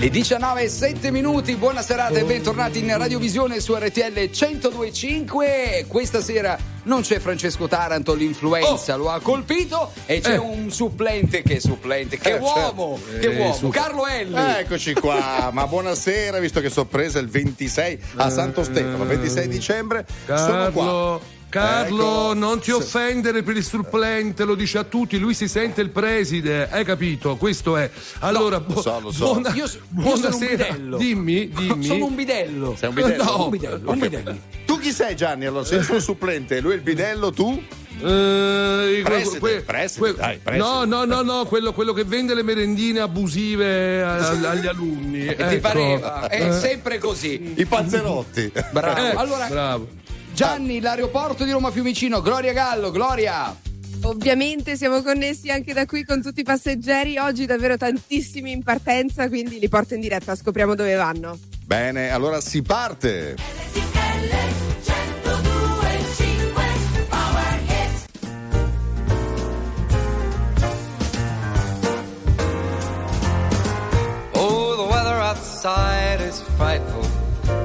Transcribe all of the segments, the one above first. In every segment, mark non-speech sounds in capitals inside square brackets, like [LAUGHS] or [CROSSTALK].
Le 19 e 7 minuti, buona serata e bentornati in Radiovisione su RTL 1025. Questa sera non c'è Francesco Taranto, l'influenza Oh. lo ha colpito e c'è Eh. un supplente che supplente, che Eh, uomo, certo. che Eh, uomo, su- Carlo Elli. Eccoci qua, ma buonasera, visto che sorpresa il 26 a Santo Stefano, 26 dicembre, sono qua. Carlo, Ecco. non ti Se- offendere per il supplente, lo dice a tutti, lui si sente il preside, hai capito? Questo è. Allora, bu- lo so, lo so. buona- Io, io sono un buonasera. bidello. Dimmi, dimmi. Sono un bidello. Sei un bidello? No, un bidello, un bidello. Tu chi sei Gianni? Allora, sei il suo supplente, lui è il bidello, tu? Eh, Preside, preside, dai, preside. No, no, no, no, quello, quello che vende le merendine abusive a- agli alunni. E ti ecco. pareva? È Eh, sempre così. I panzerotti. Bravo. eh, allora, bravo. Gianni, l'aeroporto di Roma Fiumicino, Gloria Gallo, Gloria. Ovviamente siamo connessi anche da qui con tutti i passeggeri. Oggi davvero tantissimi in partenza, quindi li porto in diretta, scopriamo dove vanno. Bene, allora si parte. Oh, the weather outside is frightful,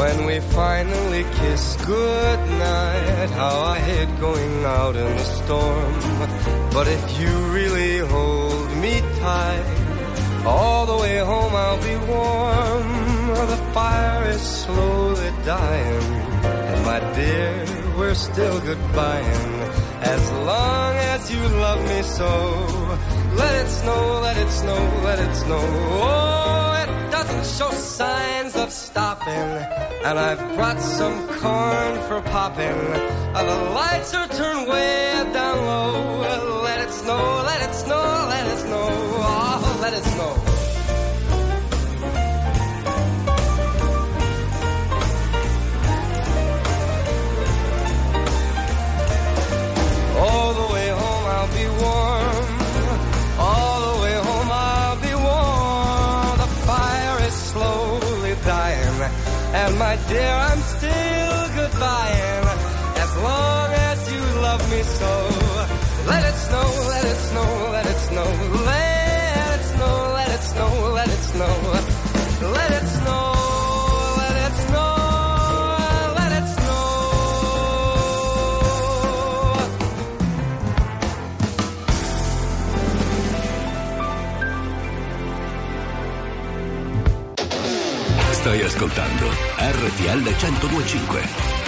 When we finally kiss goodnight, how I hate going out in the storm. But if you really hold me tight, all the way home I'll be warm. The fire is slowly dying, and my dear, we're still goodbying. As long as you love me so, let it snow, let it snow, let it snow. Oh, it doesn't show signs of stopping. And I've brought some corn for popping. The lights are turned way down low. It snow, let it snow, let it snow. Let it snow, let it snow, let it snow. Let it snow. Stai ascoltando RTL 1025.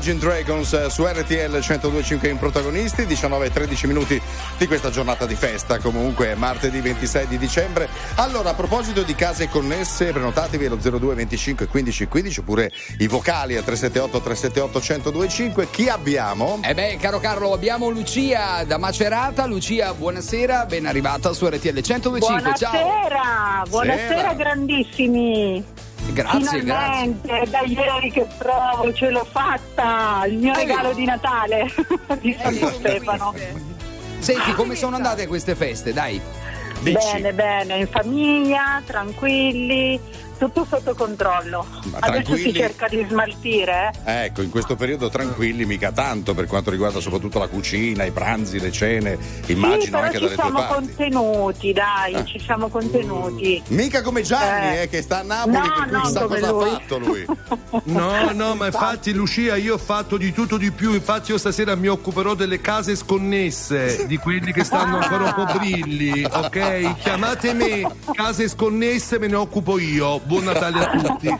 Imagine Dragons eh, su RTL 1025 in protagonisti, 19 e 13 minuti di questa giornata di festa, comunque è martedì 26 di dicembre. Allora, a proposito di case connesse, prenotatevi allo 02 25 15 15 oppure i vocali al 378 378 1025. Chi abbiamo? Eh beh, caro Carlo, abbiamo Lucia da Macerata. Lucia, buonasera, ben arrivata su RTL 1025. Ciao. Buonasera, buonasera Sera. grandissimi. Grazie, grazie. Da ieri che provo, ce l'ho fatta. Il mio Hai regalo di Natale [LAUGHS] di Santo Stefano. Senti, come sono andate queste feste? Dai. Dici. Bene, bene, in famiglia, tranquilli, tutto sotto controllo. Ma Adesso tranquilli? si cerca di smaltire. eh. Ecco, in questo periodo tranquilli, mica tanto per quanto riguarda soprattutto la cucina, i pranzi, le cene, immagino sì, però anche ci dalle tue siamo parti. contenuti, dai, Ah. ci siamo contenuti. Mica come Gianni, Eh. eh, che sta a Napoli, No, per cui no, chissà cosa lui. ha fatto lui. [LAUGHS] No, no, ma infatti Lucia io ho fatto di tutto di più, infatti io stasera mi occuperò delle case sconnesse, di quelli che stanno ancora un po' brilli, ok? Chiamate me, case sconnesse me ne occupo io. Buon Natale a tutti.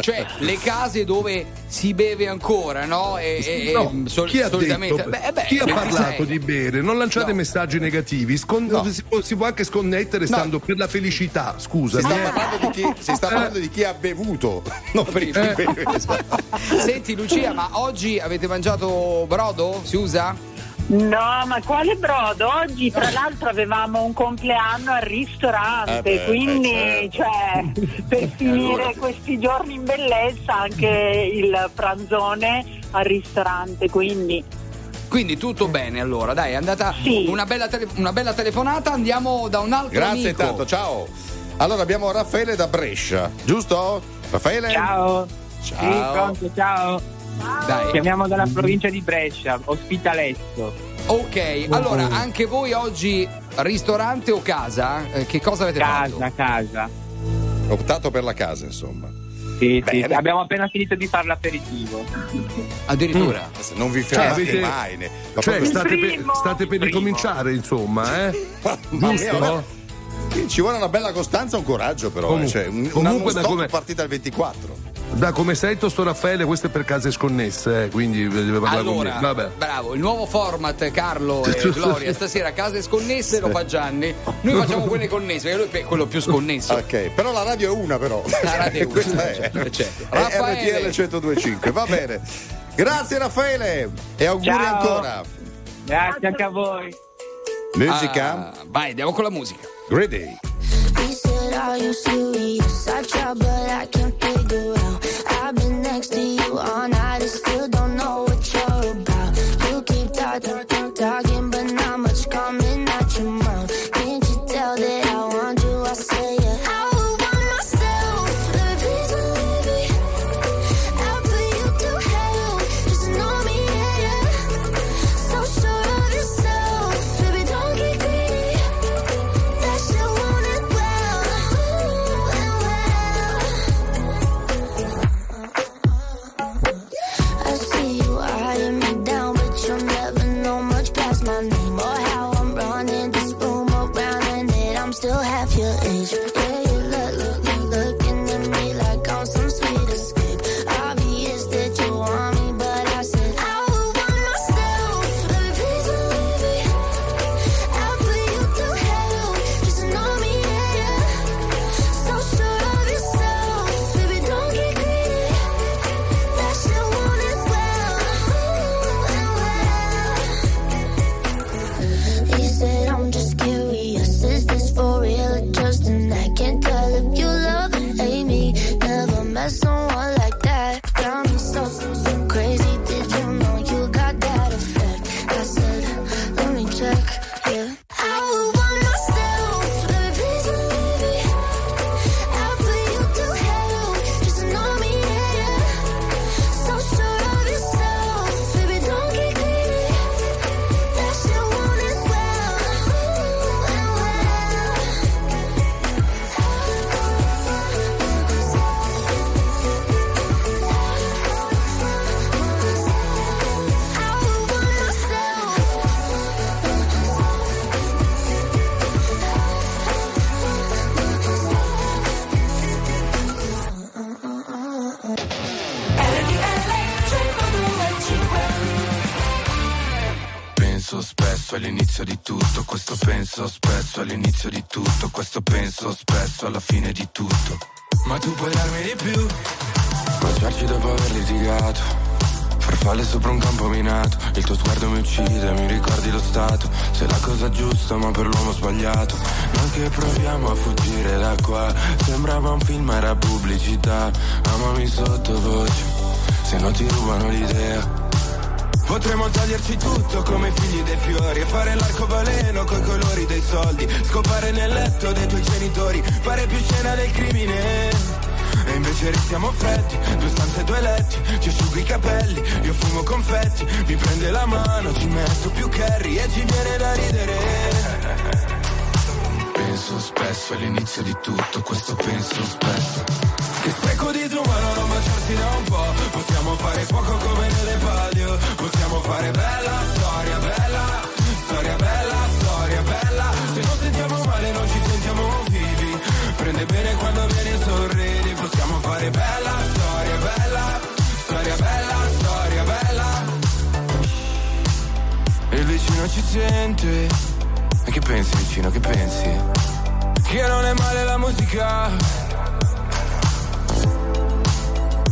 Cioè, le case dove si beve ancora, no? E, No, sol- chi ha, solitamente. detto- Beh, beh, chi ha 26. parlato di bere? Non lanciate No. messaggi negativi, scon- No. si, può, si può anche sconnettere stando per la felicità, scusa. Si sta, eh. parlando di chi, si sta parlando di chi ha bevuto, non per i Eh. beve. Senti, Lucia, ma oggi avete mangiato brodo? Si usa? No, ma quale brodo? Oggi tra l'altro avevamo un compleanno al ristorante, Eh beh, quindi eh, certo. cioè, [LAUGHS] per finire questi giorni in bellezza anche il pranzone al ristorante, quindi Quindi tutto bene allora, dai, è andata Sì. una, bella tele- una bella telefonata, andiamo da un altro Grazie amico. tanto, ciao. Allora abbiamo Raffaele da Brescia, giusto? Raffaele? Ciao. Ciao. Sì, pronto, ciao. Dai. Chiamiamo dalla provincia di Brescia, Ospitaletto. Ok, allora anche voi oggi ristorante o casa? Eh, che cosa avete Casa, fatto? casa. Ho optato per la casa, insomma. Sì, sì, abbiamo appena finito di fare l'aperitivo. Addirittura. Se Non vi fermate avete- mai. ne- ma Cioè, state per, primo. state per Primo. ricominciare, insomma, eh? [LAUGHS] Giusto? Ci vuole una bella costanza e un coraggio, però. Comunque- eh, cioè, un, un comunque da come- partita al 24. Da come sento sto Raffaele, questo è per case sconnesse, eh, quindi deve parlare Allora, con me. Vabbè. bravo, il nuovo format Carlo e [LAUGHS] Gloria, stasera case sconnesse lo fa Gianni, noi facciamo quelle connesse, perché lui è quello più sconnesso. Ok, però la radio è una, però. La radio è [LAUGHS] una, Questa è. certo, certo. Raffaele. RTL 1025, va bene. Grazie Raffaele e auguri Ciao. ancora. Grazie anche a voi. Musica, Ah, vai, andiamo con la musica. Greedy. Are you serious? I try, but I can't figure out. I've been next to you all night and still scopare nel letto dei tuoi genitori, fare più scena del crimine. E invece restiamo freddi, due stanze, due letti, ci asciugo i capelli, io fumo confetti, mi prende la mano, ci metto più curry e ci viene da ridere. Penso spesso all'inizio di tutto, questo penso spesso. Che spreco di ma non baciarsi da un po' Possiamo fare fuoco come nelle palio Possiamo fare bella storia, bella Storia bella, storia bella Prende bene quando vieni e sorridi. Possiamo fare bella storia, bella Storia bella, storia bella. E il vicino ci sente. E che pensi vicino, che pensi? Che non è male la musica.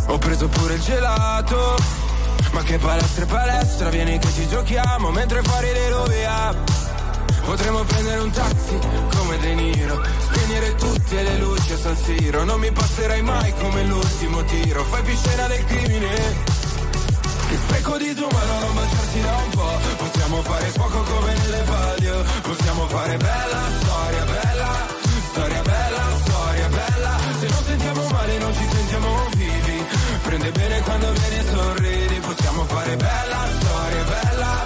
Ho preso pure il gelato. Ma che palestra e palestra Vieni che ci giochiamo Mentre fuori le rovia Potremmo prendere un taxi come De Niro Spegnere tutte le luci a San Siro. Non mi passerai mai come l'ultimo tiro. Fai più scena del crimine. Che spreco di tu ma non baciarsi da un po' Possiamo fare fuoco come nelle palio. Possiamo fare bella storia, bella Storia bella, storia bella. Se non sentiamo male non ci sentiamo vivi. Prende bene quando vieni e sorridi. Possiamo fare bella storia, bella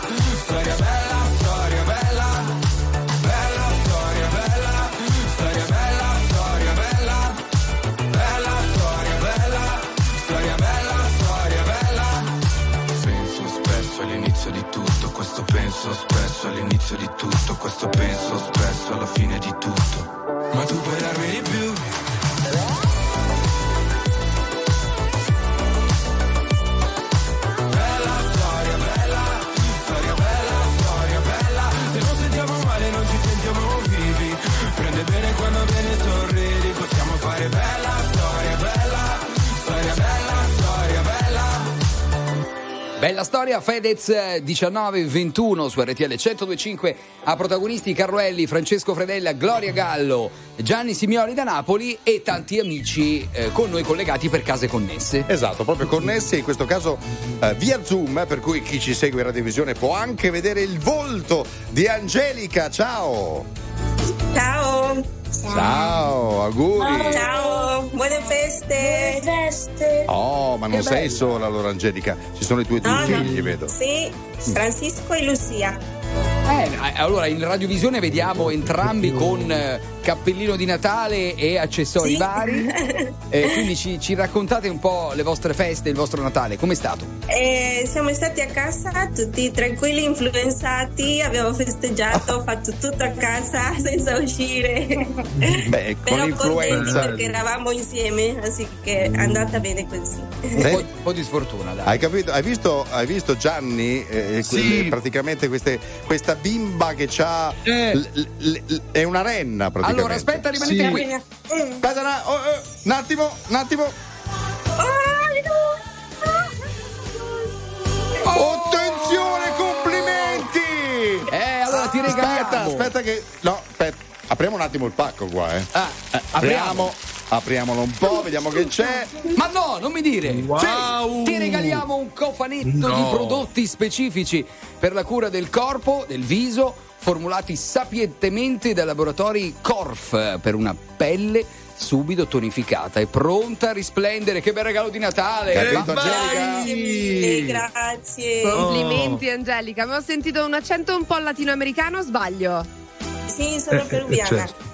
all'inizio di tutto Questo penso spesso alla fine di tutto Bella storia, Fedez 19-21 su RTL 1025 a protagonisti Carloelli, Francesco Fredella, Gloria Gallo, Gianni Simioli da Napoli e tanti amici eh, con noi collegati per case connesse. Esatto, proprio connessi in questo caso eh, via Zoom, per cui chi ci segue in radiovisione può anche vedere il volto di Angelica. Ciao! Ciao. Ciao, auguri! Ciao, buone feste. Buone feste. Oh, ma non Che sei bello. sola allora Angelica, ci sono i tuoi due No, no. figli, vedo. Sì, Francisco e Lucia. Eh, allora in radiovisione vediamo entrambi con eh, cappellino di Natale e accessori Sì. vari. [LAUGHS] Eh, quindi ci, ci raccontate un po' le vostre feste, il vostro Natale, com'è stato? E siamo stati a casa tutti tranquilli, influenzati, abbiamo festeggiato, fatto tutto a casa [LAUGHS] senza uscire. Beh, con Però contenti l'influenza. perché eravamo insieme, così che è andata bene così. Un po', un po' di sfortuna, dai. Hai capito? Hai visto, hai visto Gianni? eh, Sì. quelle- praticamente queste- questa bimba che ha. è una renna praticamente. Allora, aspetta, rimanete Sì. qui. Aspetta, una- oh, oh, un attimo, un attimo. Attenzione, complimenti! Eh, allora ti regaliamo. Aspetta, aspetta che. No, aspetta. Apriamo un attimo il pacco qua, eh. Ah, Eh, apriamo. Apriamolo un po', vediamo che c'è. Ma no, non mi dire! Wow! Ti regaliamo un cofanetto No. di prodotti specifici per la cura del corpo, del viso, formulati sapientemente dai laboratori Corf per una pelle subito tonificata e pronta a risplendere. Che bel regalo di Natale! Capito, Angelica? Grazie mille, grazie. Complimenti Angelica, avevo sentito un accento un po' latinoamericano, sbaglio? Sì, sono peruviana. certo.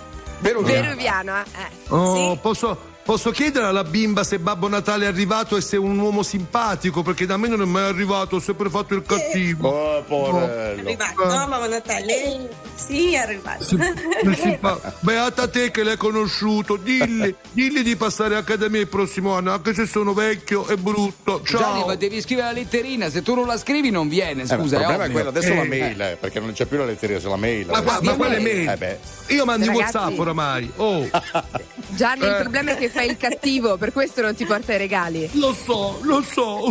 Peruviano. Peruviana, eh. Oh, Sì. posso, posso chiedere alla bimba se Babbo Natale è arrivato e se è un uomo simpatico? Perché da me non è mai arrivato, ho sempre fatto il cattivo. Oh, È porello. arrivato, Babbo Natale? Sì, è arrivato. Sì, [LAUGHS] simpa- Beata te che l'hai conosciuto, dilli, dilli di passare anche da me il prossimo anno, anche se sono vecchio e brutto. Ciao. Gianni, ma devi scrivere la letterina, se tu non la scrivi non viene, Eh, scusa. ma il problema è, ovvio. quello, adesso Eh, la mail, eh, perché non c'è più la letteria, c'è la mail. Ma, qua- ma quale mail? Eh beh. Io mandi Ragazzi- WhatsApp oramai. Oh, Gianni, il Eh. problema è che fai il cattivo, per questo non ti porta i regali. lo so, lo so. [LAUGHS]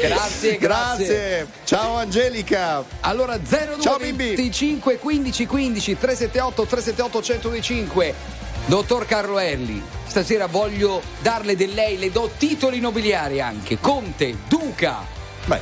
Grazie, grazie. Grazie. Ciao Angelica. Allora 02 Ciao, bimbi. 25 15 15 378 378 1025 Dottor Carloelli, stasera voglio darle del lei, le do titoli nobiliari anche, conte, duca. Beh,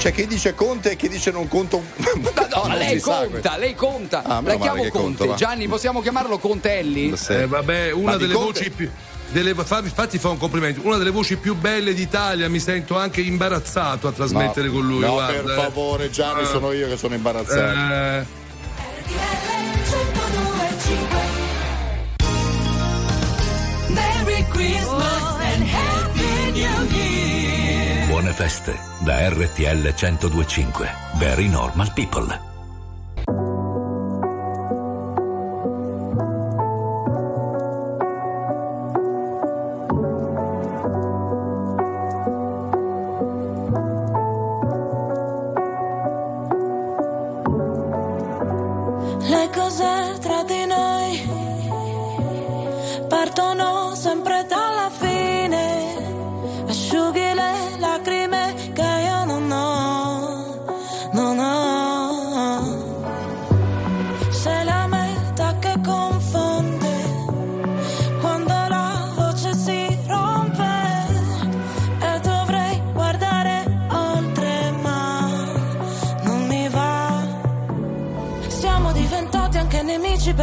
c'è chi dice conte e chi dice non conto. [LAUGHS] Ma no, non lei conta, lei conta. Ah, La chiamo Conte. conto. Gianni, possiamo chiamarlo Contelli? Sì. Eh, vabbè, una Ma delle Conte- voci più. Delle, fa- infatti fa un complimento, una delle voci più belle d'Italia, mi sento anche imbarazzato a trasmettere No, con lui. No, guarda, per eh. favore, Gianni, Eh. sono io che sono imbarazzato. Eh, Merry Christmas and Happy New Year. Buone feste da RTL 1025. Very normal people. Le cose tra di noi partono sempre dalla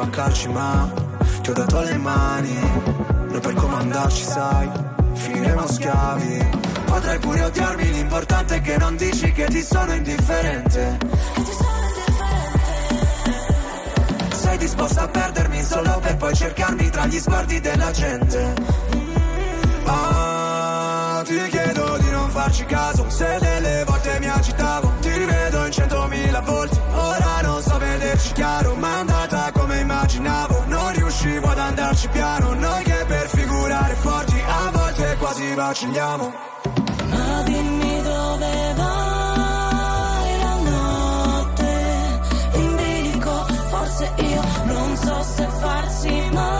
a calci, ma ti ho dato le mani. Noi per comandarci, sai, finiremo schiavi. Potrai pure odiarmi, l'importante è che non dici che ti sono indifferente. Sei disposta a perdermi solo per poi cercarmi tra gli sguardi della gente. Ah, ti chiedo di non farci caso Se delle volte mi agitavo Ti rivedo in centomila volte Ora non so vederci chiaro andarci piano Noi che per figurare forti A volte quasi vacilliamo. Ma dimmi dove vai la notte? In bilico forse io non so se farsi male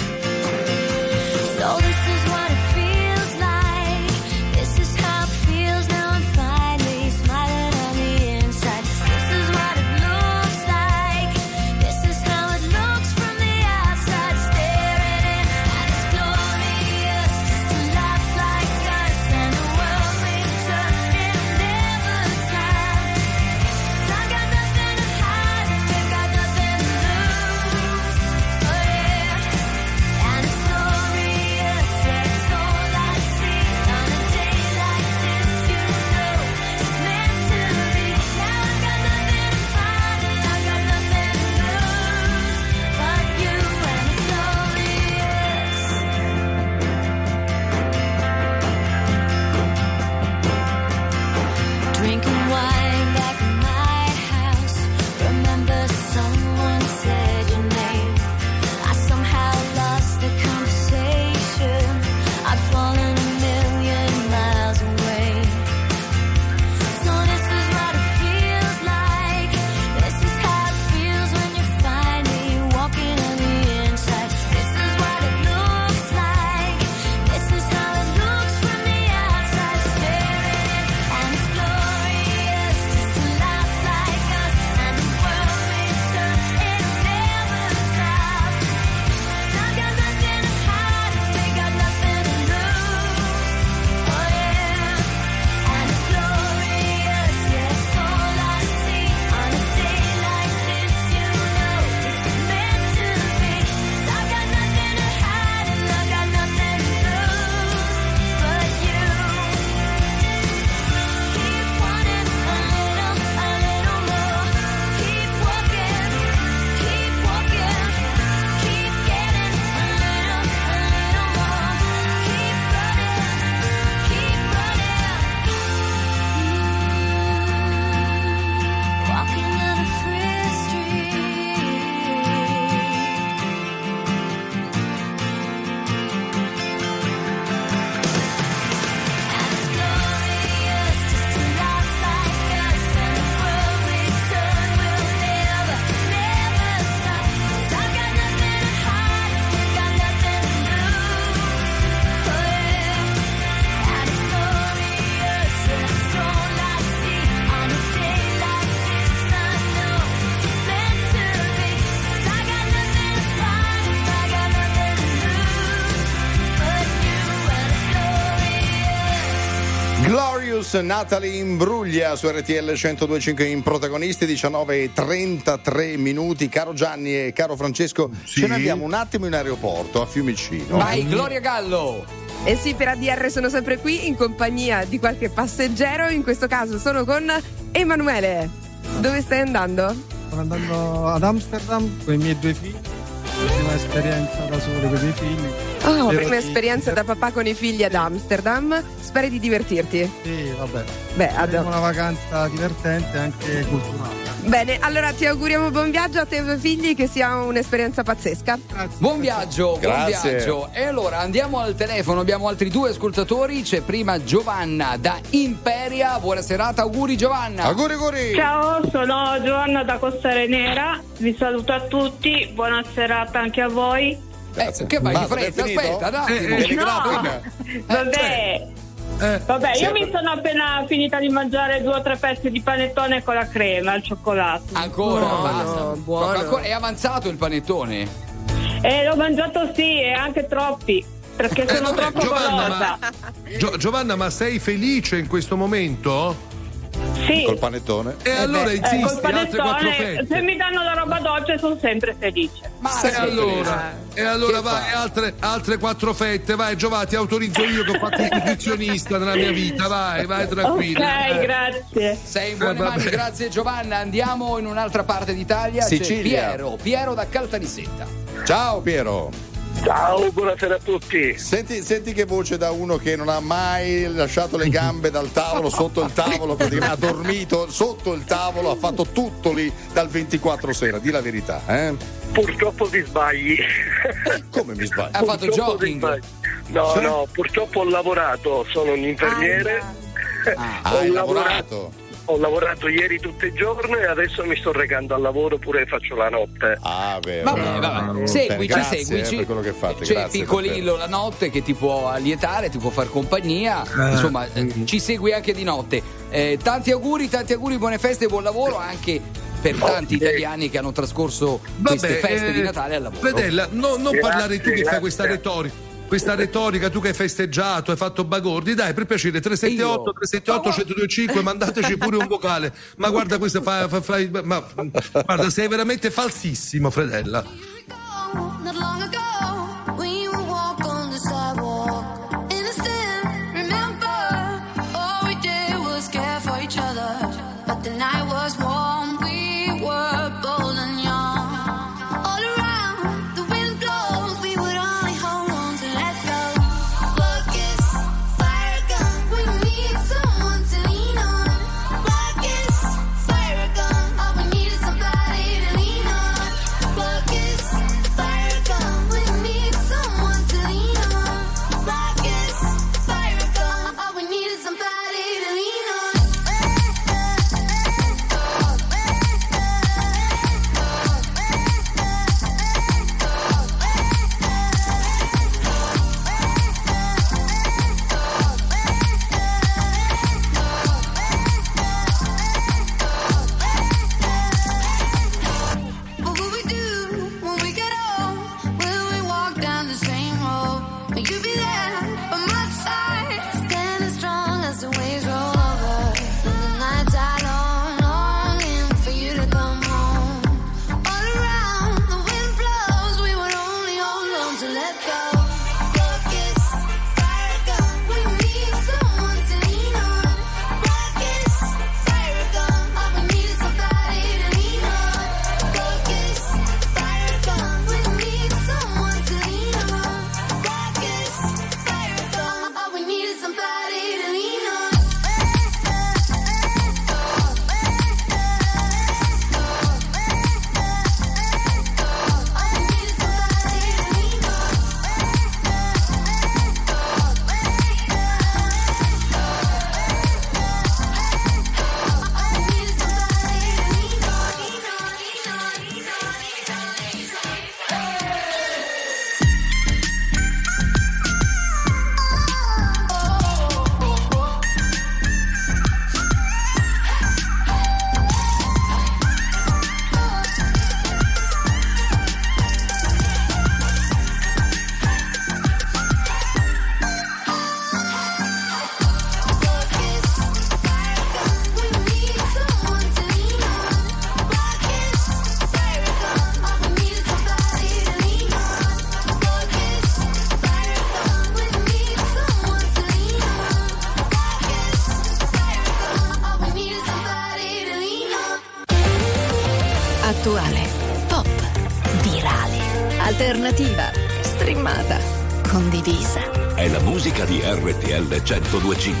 Glorious Natalie Imbruglia su RTL 1025 in protagonisti 19 e 33 minuti caro Gianni e caro Francesco ce ne andiamo un attimo in aeroporto a Fiumicino Vai, Gloria Gallo! Eh sì, per ADR sono sempre qui in compagnia di qualche passeggero. In questo caso sono con Emanuele. Dove stai andando? Sto andando ad Amsterdam con i miei due figli. Prima esperienza da solo con i miei figli. Oh, Spero prima di- esperienza da papà con i figli ad Amsterdam. Speri di divertirti? Sì, vabbè. Beh, ad- una vacanza divertente e anche culturale. Bene, allora ti auguriamo buon viaggio a te e ai tuoi figli, che sia un'esperienza pazzesca. Buon viaggio, buon Grazie. viaggio. E allora andiamo al telefono, abbiamo altri due ascoltatori. C'è prima Giovanna da Imperia. Buona serata, auguri Giovanna. Auguri, auguri. Ciao, sono Giovanna da Costa Nera, vi saluto a tutti, buona serata anche a voi. Eh, che vai di fretta? Aspetta, un attimo. Eh, eh, No, vabbè, vabbè, sì, io mi sono appena finita di mangiare due o tre pezzi di panettone con la crema al cioccolato. Ancora, Buono, basta. buono. Ancora- è avanzato il panettone. E l'ho mangiato sì, e anche troppi, perché Eh, sono vabbè, troppo Giovanna, golosa. ma, Gio- Giovanna, ma sei felice in questo momento? Sì. col panettone E allora Eh, insisti, col altre quattro panettone, se mi danno la roba dolce sono sempre felice. Ma E allora, e allora Che vai, altre, altre quattro fette, vai Giovanni, ti autorizzo io che ho fatto il nutrizionista nella mia vita, vai, vai tranquilla. Ok, Eh. grazie. Sei in buone Eh, mani, grazie Giovanna. Andiamo in un'altra parte d'Italia. C'è Sicilia. Piero, Piero da Caltanissetta. ciao Piero Ciao, buonasera a tutti. Senti, senti che voce da uno che non ha mai lasciato le gambe dal tavolo, sotto il tavolo, praticamente ha dormito sotto il tavolo, ha fatto tutto lì dal 24 sera, di la verità, eh? Purtroppo ti sbagli. Come mi sbaglio? Ha fatto jogging. sbagli. No, Cioè? no, purtroppo ho lavorato, sono un infermiere. Ah, ho, hai lavorato, lavorato? Ho lavorato ieri tutto il giorno e adesso mi sto recando al lavoro pure faccio la notte. Ah, vero. Vabbè, vabbè. Seguici, grazie, seguici. eh, per quello che fate. C'è grazie Piccolillo la notte che ti può allietare, ti può far compagnia. Eh. Insomma, eh, ci segui anche di notte. Eh, tanti auguri, tanti auguri, buone feste e buon lavoro anche per tanti italiani che hanno trascorso queste feste eh, di Natale al lavoro. Fedella, no- non Grazie, parlare tu che fai questa retorica. Questa retorica, tu che hai festeggiato, hai fatto bagordi, dai, per piacere, 378, 378, 1025, mandateci pure un vocale. Ma guarda, questo fa, fa- fa- ma, guarda, sei veramente falsissimo, Fredella. RTL 1025. Non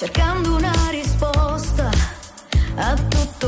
cercando una risposta a tutto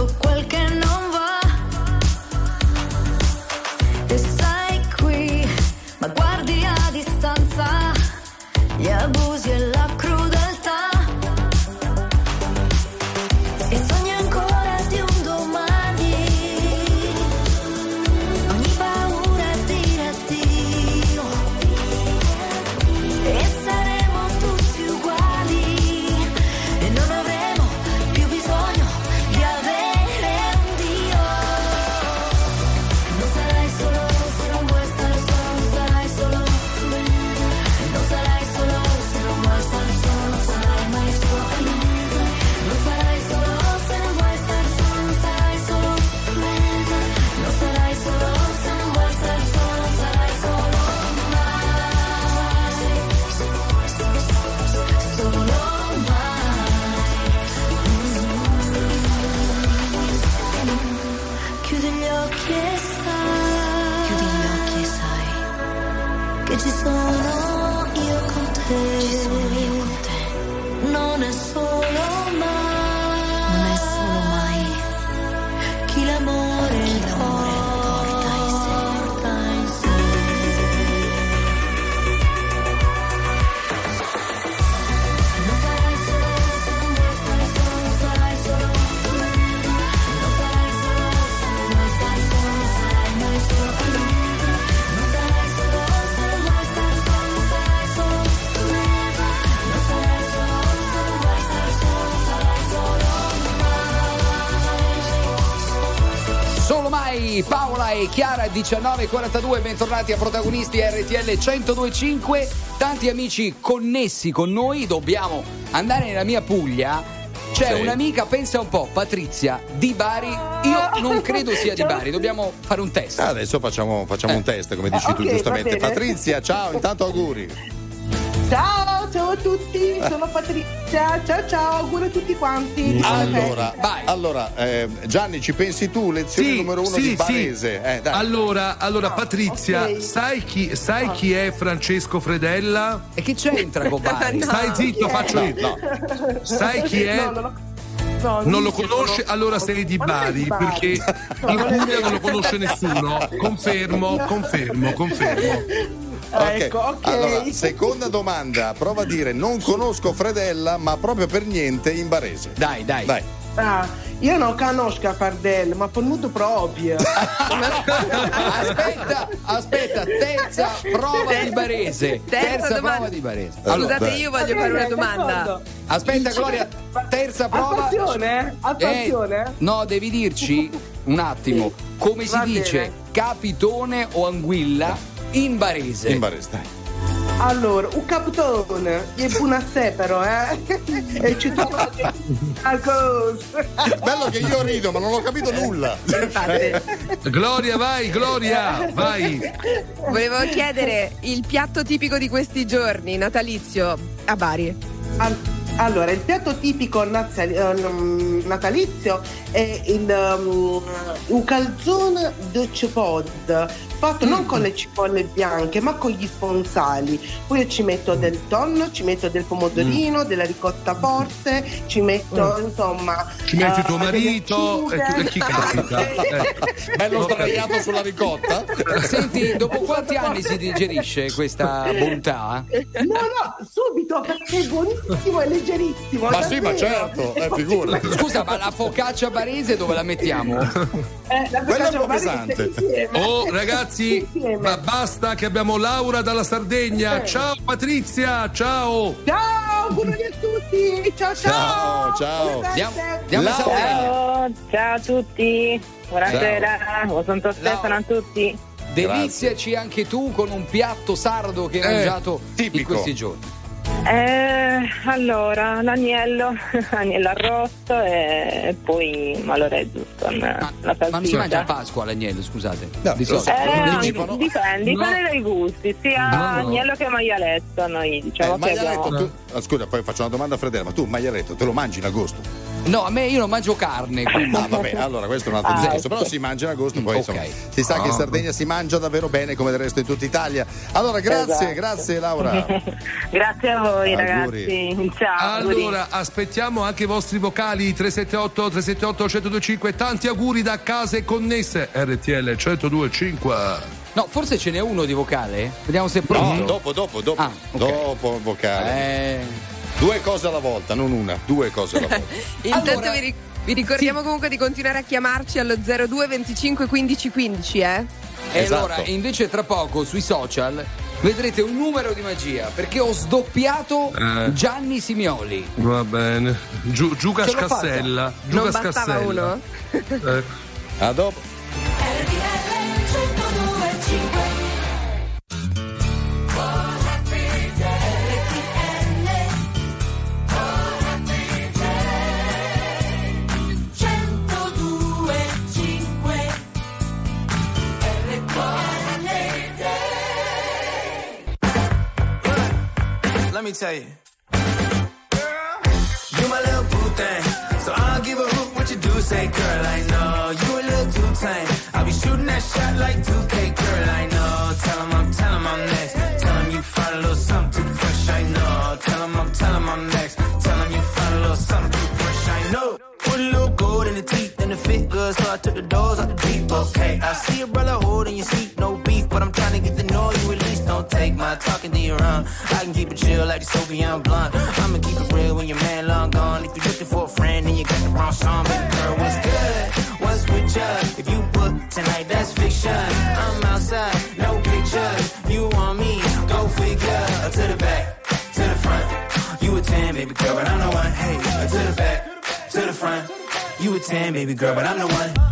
1942, bentornati a protagonisti RTL 1025. Tanti amici connessi con noi, dobbiamo andare nella mia Puglia. C'è Sì. un'amica, pensa un po', Patrizia di Bari. Io non credo sia di Bari, dobbiamo fare un test. Ah, Adesso facciamo, facciamo un test, come dici Eh, tu ok, giustamente. Patrizia, ciao, intanto auguri. Ciao, ciao a tutti, sono Patrizia. Ciao ciao, auguri a tutti quanti. Allora, allora eh, Gianni, ci pensi tu? Lezione Sì, numero uno sì, di sì. Barese. Eh, dai. Allora, allora Patrizia, ok. sai, chi, sai Ah. chi è Francesco Fredella? E che c'entra con [LAUGHS] Bari? No. Stai zitto, Chi faccio io. No. Sai chi è? No, non lo, no, Non lo conosce? non Allora sei di Bari, Bari. perché No, in Puglia non lo conosce nessuno. Confermo, confermo, confermo. [LAUGHS] Ok. Ecco, ok. Allora, seconda domanda. Prova a dire non conosco Fredella, ma proprio per niente in barese. Dai, dai. Dai. Ah, io non conosco Fardel, ma per nudo proprio. Aspetta, aspetta, terza prova di Barese. Terza Terza domanda. prova di Barese. Allora, Scusate, io voglio fare una domanda. Aspetta, Gloria, terza prova. Attenzione, eh, attenzione. Eh, no, devi dirci un attimo come si dice capitone o anguilla in barese. In barese, dai. Allora, un capitone, è buona a sé però, eh? [LAUGHS] E ci trova a cosa. Bello che io rido, ma non ho capito nulla. Gloria, vai, Gloria, vai. Volevo chiedere il piatto tipico di questi giorni, natalizio, a Bari. Al- Allora, il piatto tipico ehm, natalizio è il, um, un calzone de cepod fatto non con le cipolle bianche ma con gli sponsali. Poi io ci metto del tonno, ci metto del pomodorino, della ricotta forte, ci metto insomma. Ci metti eh, tuo marito e, tu- e chi capita. [LAUGHS] Eh. Bello sdraiato sulla ricotta. Senti, dopo quanti anni si digerisce questa bontà? No, no, subito perché è buonissimo e leggerissimo. Ma sì, ma davvero. certo, eh, [LAUGHS] figurati. Scusa, ma la focaccia barese dove la mettiamo? Eh, la Quella è un po' pesante. Oh ragazzi, Insieme. ma basta che abbiamo Laura dalla Sardegna. Eh. Ciao Patrizia, ciao. Ciao, auguri a tutti. Ciao, Ciao, ciao. ciao. Andiamo, andiamo in. Ciao, ciao a tutti. Buonasera, buon Santo Stefano a tutti. Deliziaci anche tu con un piatto sardo che hai Eh, mangiato in tipico. questi giorni. Eh, allora, l'agnello, [LAUGHS] agnello arrosto e poi malore con la Ma non si mangia a. Pasqua l'agnello, scusate. No, Di solito. so. Eh, dipende, dipende No. dai gusti, sia No, no. agnello che maialetto. Noi diciamo Eh, che abbiamo. maialetto, tu... ah, scusa, poi faccio una domanda a Fredella, ma tu il maialetto te lo mangi in agosto? No, a me io non mangio carne, quindi. Ah, vabbè, allora questo è un altro Ah, discorso. ecco. Però si mangia in agosto, poi Ok. insomma, si sa che in Ah. Sardegna si mangia davvero bene come del resto in tutta Italia. Allora, grazie, Esatto. grazie Laura. [LAUGHS] Grazie a voi Auguri. ragazzi. Ciao. auguri. Allora, aspettiamo anche i vostri vocali 378 378 1025. Tanti auguri da case connesse. RTL 1025. No, forse ce n'è uno di vocale? Vediamo se è pronto. No, dopo, dopo, dopo. Ah, ok. Dopo il vocale. Eh, Due cose alla volta, non una, due cose alla volta. [LAUGHS] Intanto Allora- vi, ri- vi ricordiamo comunque di continuare a chiamarci allo 02 25 15 15, eh? E Esatto. allora, invece, tra poco sui social vedrete un numero di magia perché ho sdoppiato Eh. Gianni Simioli. Va bene. Giù, Giuca. Scassella. Non Giuca bastava Scassella. uno? Eh. A dopo. Let me tell you. Girl, You my little boo thing. So I'll give a hoot what you do say, girl. I know you a little too tame. I'll be shooting that shot like 2K, I can keep it chill like the Soviet blunt. I'ma keep it real when your man long gone. If you're looking for a friend and you got the wrong song, baby girl, what's good? What's with ya? If you book tonight, that's fiction. I'm outside, no pictures. You want me? Go figure. To the back, to the front. You a 10, baby girl, but I'm the one. Hey, to the back, to the front. You a 10, baby girl, but I'm the one.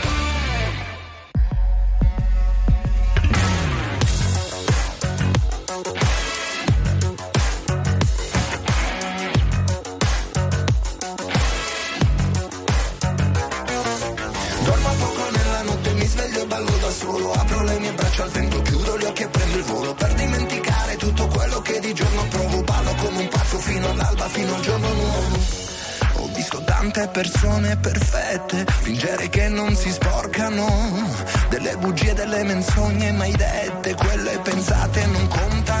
Non si sporcano. Delle bugie, delle menzogne mai dette, quelle pensate non contano.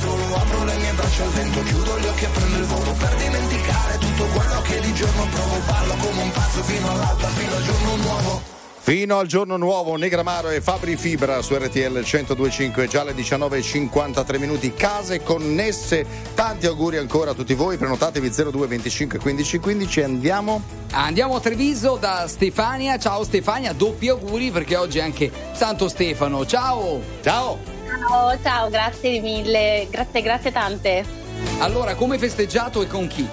solo Apro le mie braccia al vento, chiudo gli occhi e prendo il volo Per dimenticare tutto quello che di giorno provo Ballo come un pazzo fino all'alba, fino al giorno nuovo Fino al giorno nuovo, Negramaro e Fabri Fibra su RTL 1025, già alle 19.53 minuti, case connesse. Tanti auguri ancora a tutti voi, prenotatevi 02 25 15 15 e andiamo. Andiamo a Treviso da Stefania. Ciao Stefania, doppi auguri perché oggi è anche Santo Stefano. Ciao! Ciao! Ciao, ciao, grazie mille, grazie, grazie tante. Allora, come festeggiato e con chi?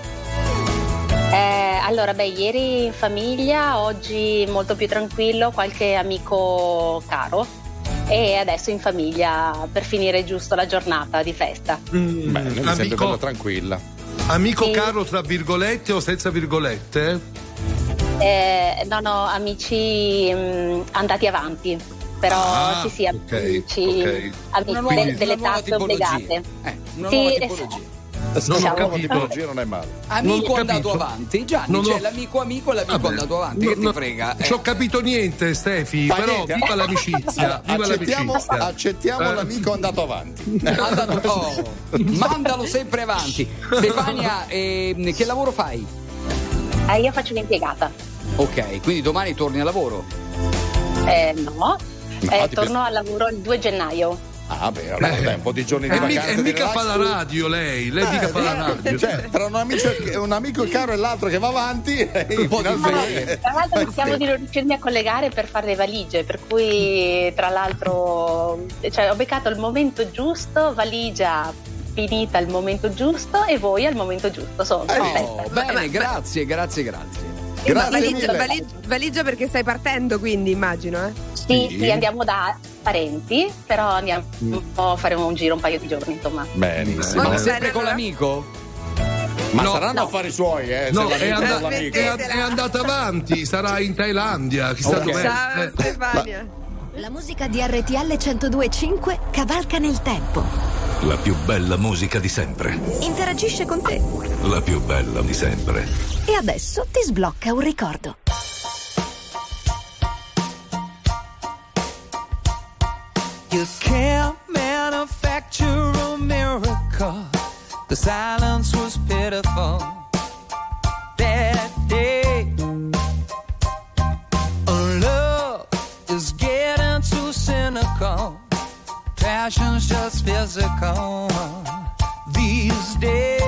Allora, beh, ieri in famiglia, oggi molto più tranquillo, qualche amico caro e adesso in famiglia per finire giusto la giornata di festa. Mm, Bene, mi sembra amico, bella tranquilla. amico Sì. caro tra virgolette o senza virgolette? Eh, no, no, amici mm, andati avanti, però Ah, sì, sì, ok, amici, ok. amici nuova- delle tipologia. obbligate. Eh, una Sì, nuova tipologia. Non ho Diciamo- tipologia non è male. Amico Non ho andato avanti, Gianni, Non ho- c'è l'amico amico e l'amico Vabbè. andato avanti. No, che ti frega? Non ho capito niente, Stefi, Fa però niente. viva l'amicizia, [LAUGHS] viva accettiamo, l'amicizia. accettiamo Eh. l'amico andato avanti. [LAUGHS] Andato- oh, mandalo sempre avanti. Stefania, ehm, che lavoro fai? Eh, io faccio l'impiegata. Ok, quindi domani torni al lavoro. Eh, no, Eh, ti torno al lavoro il 2 gennaio. Ah, beh, allora dai, un po' di giorni di E mica, vacanza. e di mica relax. fa la radio lei, lei mica Eh, fa la radio. Cioè, tra un amico, un amico caro e l'altro che va avanti, un po' di Tra l'altro rischiamo di non riuscirmi a collegare per fare le valigie, per cui tra l'altro cioè, ho beccato il momento giusto, valigia finita al momento giusto e voi al momento giusto. Sono Oh, bene, grazie, grazie, grazie. Eh, ma valigia, valigia- valigia perché stai partendo, quindi immagino, eh? Sì, sì, andiamo da parenti, però andiamo a fare un giro un paio di giorni, insomma. Benissimo. Ma sempre con l'amico? Ma No. saranno No. affari suoi, eh? No, è, and- è and- è andata avanti, sarà in Thailandia, chissà Ok. dov'è. Ciao Eh. Stefania. La musica di RTL 1025 cavalca nel tempo. La più bella musica di sempre. Interagisce con te. La più bella di sempre. E adesso ti sblocca un ricordo. You can't manufacture a miracle. The silence was physical these days.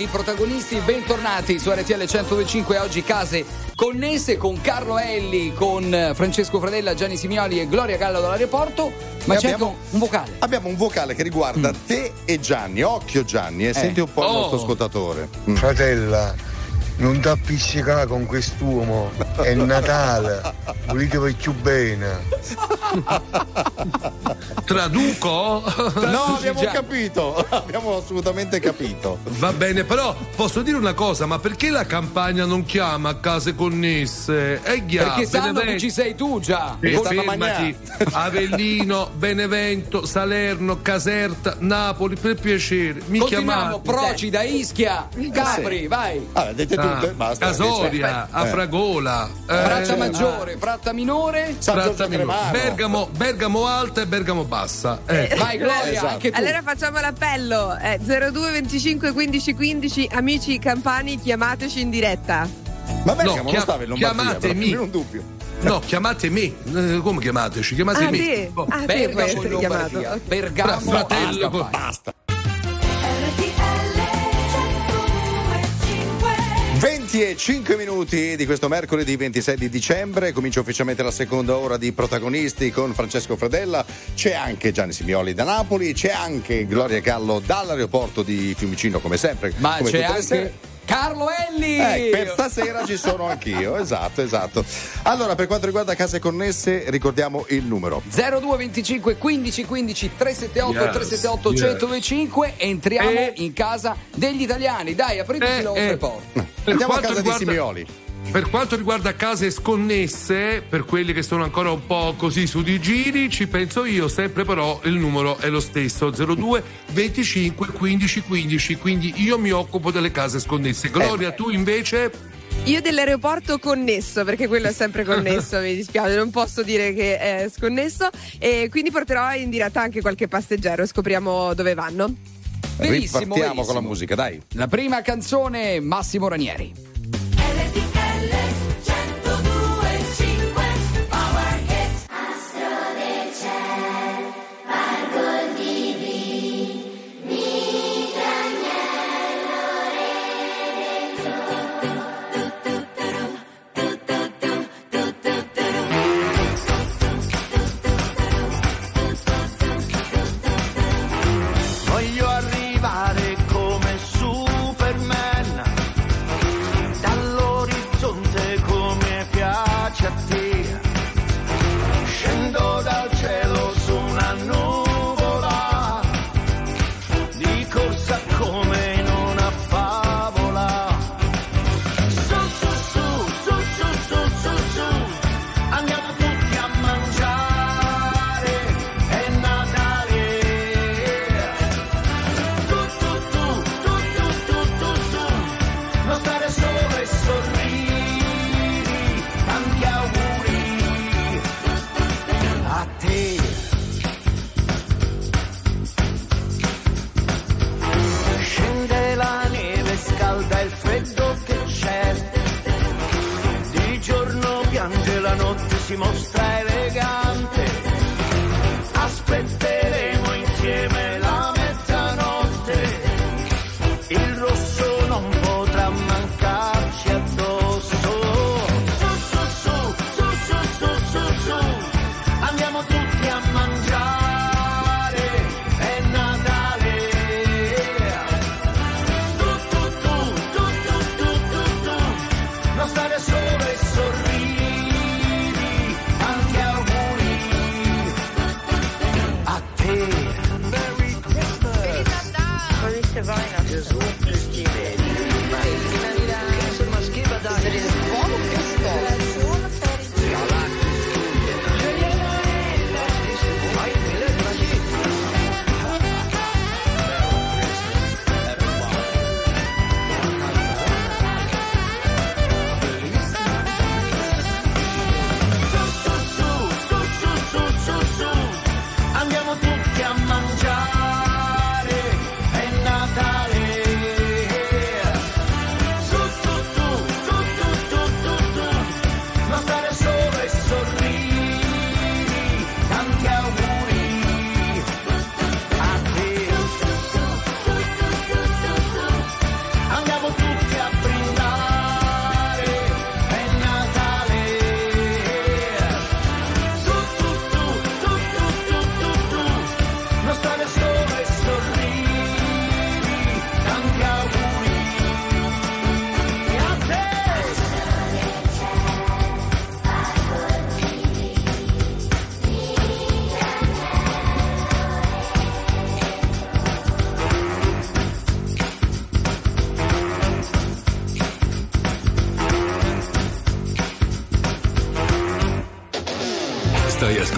Di protagonisti, bentornati su RTL 1025 oggi case connesse con Carlo Elli, con Francesco Fradella, Gianni Simioli e Gloria Gallo dall'aeroporto, Ma c'è abbiamo, anche un vocale. abbiamo un vocale che riguarda te e Gianni. Occhio Gianni, eh, senti un po' il Oh. nostro ascoltatore. Mm. Fratella, non ti appiccicare con quest'uomo. È Natale. Volete più bene. Traduco? No, abbiamo capito, abbiamo assolutamente capito. Va bene, però posso dire una cosa, ma perché la campagna non chiama a case connesse? È chiaro. Perché sanno che ci sei tu già. E fermati Avellino, Benevento, Salerno, Caserta, Napoli, per piacere. Mi chiamate. Procida, Ischia, Capri, vai. Vabbè, dette Ah, tutte, basta. Casoria, Eh. Afragola, Fratta eh, maggiore, fratta minore. Fratta Minore, Bergamo, Bergamo alta e Bergamo bassa. Eh. Vai Gloria, Esatto. anche tu. Allora facciamo l'appello. Eh, 02 25 15 15 amici campani chiamateci in diretta. Ma No, Bergamo chia- non stava in Lombardia, chiamatemi. però, non dubbio. No, chiamate me. Eh, Come chiamateci? Chiamate Ah, me. sì. Oh, Ah, te Bergamo essere in Lombardia. chiamato. Ok. Bergamo, fratello, basta, Basta. 20 e 5 minuti di questo mercoledì 26 di dicembre, comincia ufficialmente la seconda ora di protagonisti con Francesco Fredella, c'è anche Gianni Simioli da Napoli, c'è anche Gloria Gallo dall'aeroporto di Fiumicino come sempre. Ma come c'è anche. Carlo Elli. Eh, per stasera ci sono anch'io, esatto, esatto. Allora, per quanto riguarda case connesse, ricordiamo il numero. 02 25 15 15 378 Yes, 378 yes. 1025 entriamo Eh. in casa degli italiani dai apriteci Eh, le vostre eh. porte Andiamo a quanto casa riguarda- di Simioli. Per quanto riguarda case sconnesse, per quelli che sono ancora un po' così su di giri, ci penso io, sempre però il numero è lo stesso, 02 25 15 15, quindi io mi occupo delle case sconnesse. Gloria, tu invece? Io dell'aeroporto connesso, perché quello è sempre connesso, [LAUGHS] mi dispiace, non posso dire che è sconnesso. E quindi porterò in diretta anche qualche passeggero e scopriamo dove vanno. Benissimo, Ripartiamo benissimo. con la musica, dai. la prima canzone Massimo Ranieri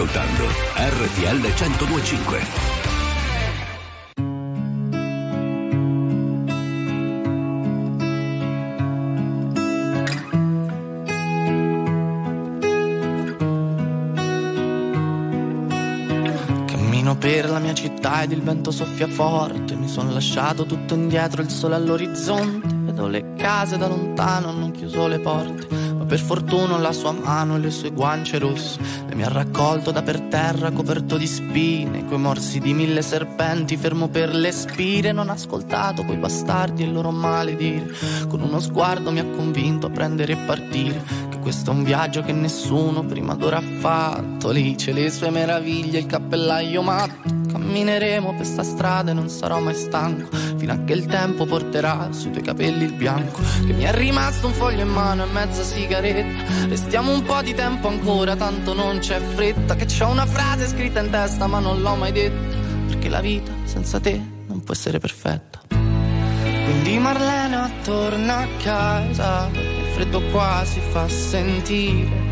ascoltando RTL 1025. Cammino per la mia città ed il vento soffia forte. Mi sono lasciato tutto indietro, il sole all'orizzonte. Vedo le case da lontano, hanno chiuso le porte. Ma per fortuna la sua mano e le sue guance rosse. E mi ha raccolto da per terra, coperto di spine. Coi morsi di mille serpenti, fermo per le spire. Non ho ascoltato quei bastardi e il loro maledire. Con uno sguardo mi ha convinto a prendere e partire. Che questo è un viaggio che nessuno prima d'ora ha fatto. Lì c'è le sue meraviglie, il cappellaio matto. Cammineremo per sta strada e non sarò mai stanco. Fino a che il tempo porterà sui tuoi capelli il bianco. Che mi è rimasto un foglio in mano e mezza sigaretta. Restiamo un po' di tempo ancora, tanto non c'è fretta. Che c'ho una frase scritta in testa, ma non l'ho mai detta. Perché la vita senza te non può essere perfetta. Quindi Marlena torna a casa, il freddo qua si fa sentire.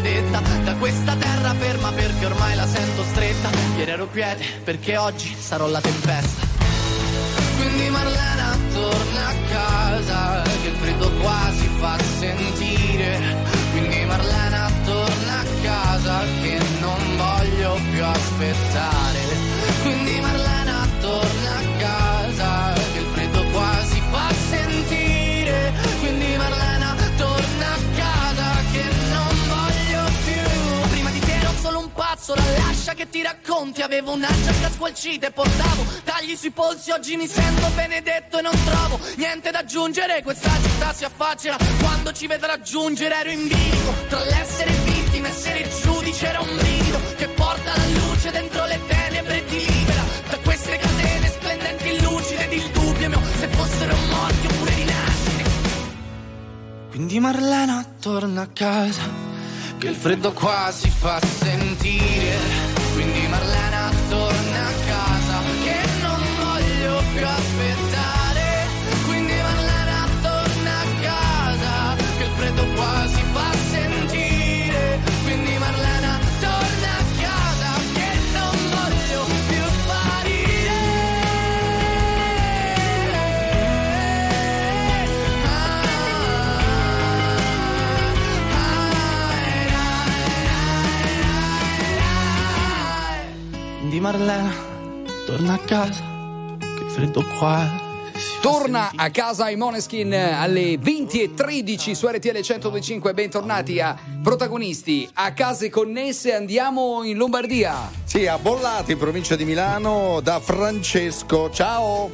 da questa terra ferma perché ormai la sento stretta, ieri ero quiete perché oggi sarò la tempesta. Quindi Marlena torna a casa, che il freddo qua si fa sentire. Quindi Marlena torna a casa, che non voglio più aspettare. Quindi Marlena lascia che ti racconti. Avevo una giacca squalcita e portavo tagli sui polsi. Oggi mi sento benedetto e non trovo niente da aggiungere. Questa città si affaccia quando ci vedrà raggiungere. Ero in bilico tra l'essere vittima e essere giudice. Era un brivido che porta la luce dentro le tenebre e ti libera da queste catene splendenti, lucide ed il dubbio mio. Se fossero morti oppure rinascite. Quindi Marlena torna a casa, che il freddo qua si fa sentire. Quindi Marlena Marlena torna a casa, che freddo qua Torna a casa ai Moneskin alle 20.13 su RTL 1025. Bentornati a protagonisti a case connesse. Andiamo in Lombardia. Sì, a Bollati, in provincia di Milano, da Francesco. Ciao.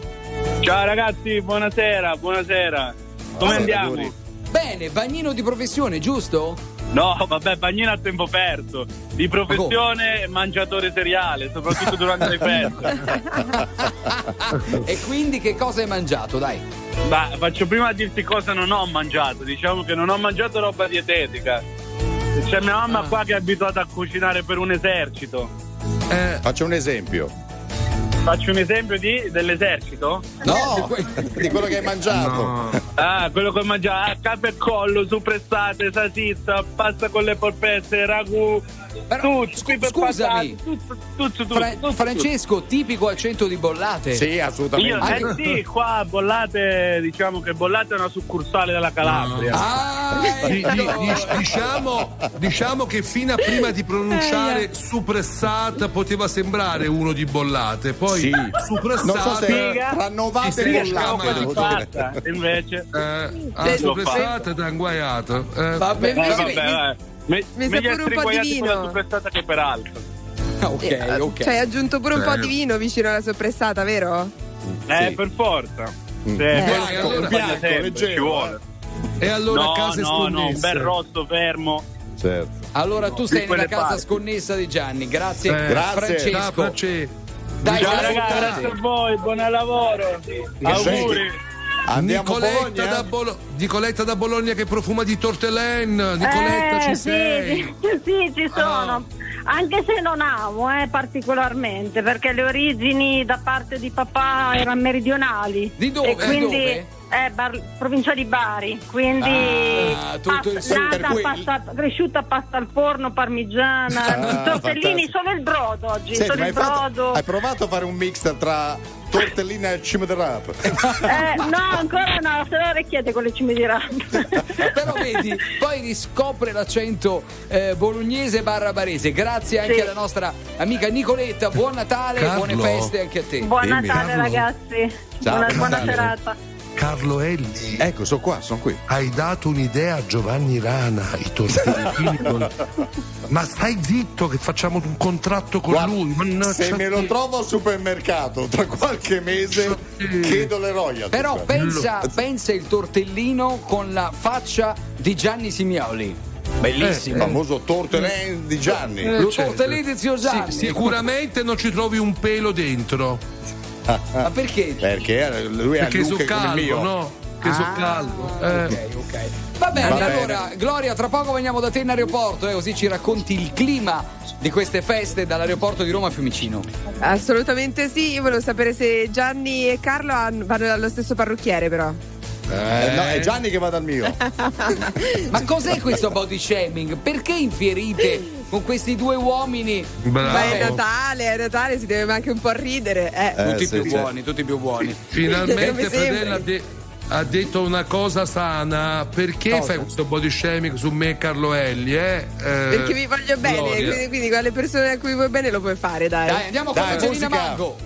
Ciao ragazzi, buonasera, buonasera. Come andiamo? Bene, bagnino di professione, giusto? No, vabbè, bagnino a tempo perso. Di professione mangiatore seriale, soprattutto durante le feste. e quindi che cosa hai mangiato, dai? Ma faccio prima a dirti cosa non ho mangiato. Diciamo che non ho mangiato roba dietetica. C'è mia mamma qua che è abituata a cucinare per un esercito. Faccio un esempio. Faccio un esempio di, dell'esercito? No, di quello che hai mangiato. Ah, quello che ho mangiato, ah, capo e collo, suppressate, salsiccia, pasta con le polpette, ragù, tutto, pippe e scusami. tutto, tutto, tutto, Fra- tutto, Francesco, tipico accento di bollate. Sì, Io, eh, sì, qua Bollate, diciamo che Bollate è una succursale della Calabria. Ah, Di- di- di- diciamo, diciamo che fino a prima di pronunciare supressata poteva sembrare uno di bollate, poi Sì. supressata Non so se tra novate e fatta, invece Eh, ah, L'ho supressata ed anguaiato. Eh, Vabbè, Eh, vabbè, dai. Me- mi sa meglio pure un po' di vino. superstata che per altro. [LAUGHS] Ok, Eh, ok. Cioè, hai aggiunto pure un po' di vino vicino alla soppressata, vero? Eh, per forza. Se- Bianco, quello che bianco, sbaglia sempre, leggero, ci vuole. E allora no, case no, no, un bel rosso fermo. Certo. Allora tu sei nella casa parti. sconnessa di Gianni. Grazie, Eh, grazie. Francesco. Ciao, France. Dai, Ciao ragazzi, grazie a voi, buon lavoro. Auguri. Nicoletta da, Bolo- Nicoletta da Bologna che profuma di tortellen. Nicoletta, Eh, ci sì, sei? sì, ci sono. Ah. Anche se non amo eh, particolarmente, perché le origini da parte di papà erano meridionali. Di dove? E quindi, Dove? Eh, Bar- provincia di Bari. Quindi Ah, tutto il sud, nata, cui- pasta, cresciuta pasta al forno, parmigiana, Ah, tortellini, fantastico. solo il brodo oggi, Senti, solo il fatto- brodo. hai provato a fare un mix tra tortellina e cime di rap? Eh, no, ancora no, se no le chiede con le cime di rap. Però vedi, poi riscopre l'accento eh, bolognese barra barese. Grazie anche Sì. alla nostra amica Nicoletta. Buon Natale e Carlo. buone feste anche a te. Buon Dimmi, Natale Carlo. ragazzi, Ciao, buona, buon buona Natale. serata. Carlo Elli. Ecco, sono qua, sono qui. Hai dato un'idea a Giovanni Rana, i tortellini. [LAUGHS] con- Ma stai zitto che facciamo un contratto con Guarda, lui. Mannaggia se me lo te. trovo al supermercato tra qualche mese, chiedo le royalty. Però pensa, pensa il tortellino con la faccia di Gianni Simioli. il Bellissimo. famoso tortellini di Gianni. Lo certo. tortellino di zio Gianni. Sì, sicuramente non ci trovi un pelo dentro. [LAUGHS] Ma perché? Perché lui è Perché a sono Luca come il calvo, mio. no? Che sono calvo. Eh. Ok, ok. Va bene, Va bene. allora, Gloria, tra poco veniamo da te in aeroporto, eh, così ci racconti il clima di queste feste dall'aeroporto di Roma a Fiumicino. Assolutamente sì. Io volevo sapere se Gianni e Carlo vanno dallo stesso parrucchiere, però. Eh, no, è Gianni che va dal mio. [LAUGHS] Ma cos'è questo body shaming? Perché infierite con questi due uomini? Ma è Bravo. Natale, è Natale, si deve anche un po' ridere. Eh. Eh, tutti sì, più sì. buoni, tutti più buoni. [LAUGHS] Finalmente sempre. ha, de- ha detto una cosa sana. Perché Cosa? fai questo body shaming su me e Carlo Elli? Eh? Eh, Perché vi voglio bene, Gloria. quindi, quindi con le persone a cui vuoi bene lo puoi fare, dai. Dai, andiamo con Dai, Angelina musica. Mango.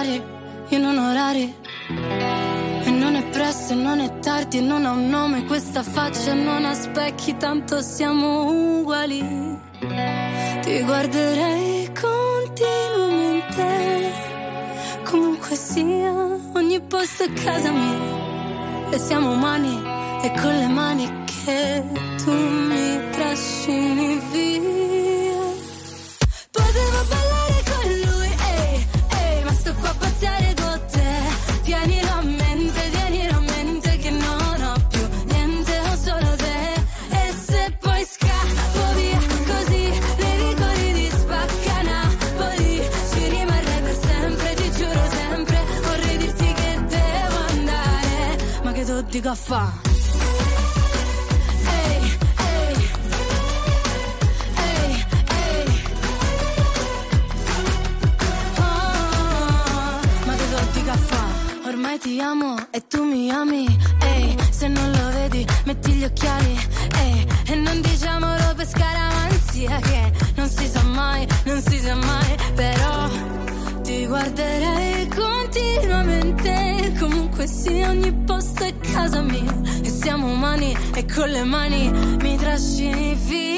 E non orari. E non è presto, e non è tardi, e non ha un nome questa faccia, non ha specchi, tanto siamo uguali. Ti guarderei continuamente. Comunque sia, ogni posto è casa mia. E siamo umani, e con le mani che tu mi trascini via. A fa'? Ehi. Ah, ma che caffè? Ormai ti amo e tu mi ami. Ehi, se non lo vedi, metti gli occhiali. Ehi, e non diciamolo per scaramanzia che non si sa mai, non si sa mai. Però ti guarderei continuamente. Comunque sia, ogni posto è casa mia. E siamo umani e con le mani mi trascini via.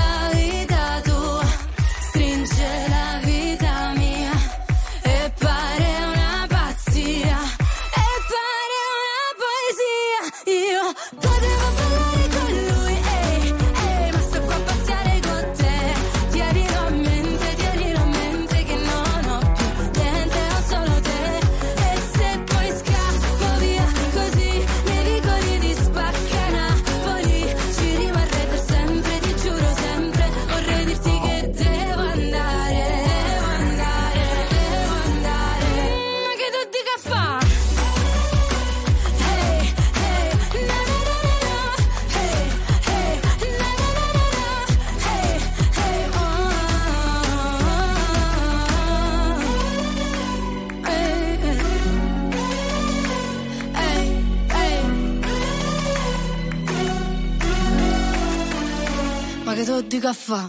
di caffè.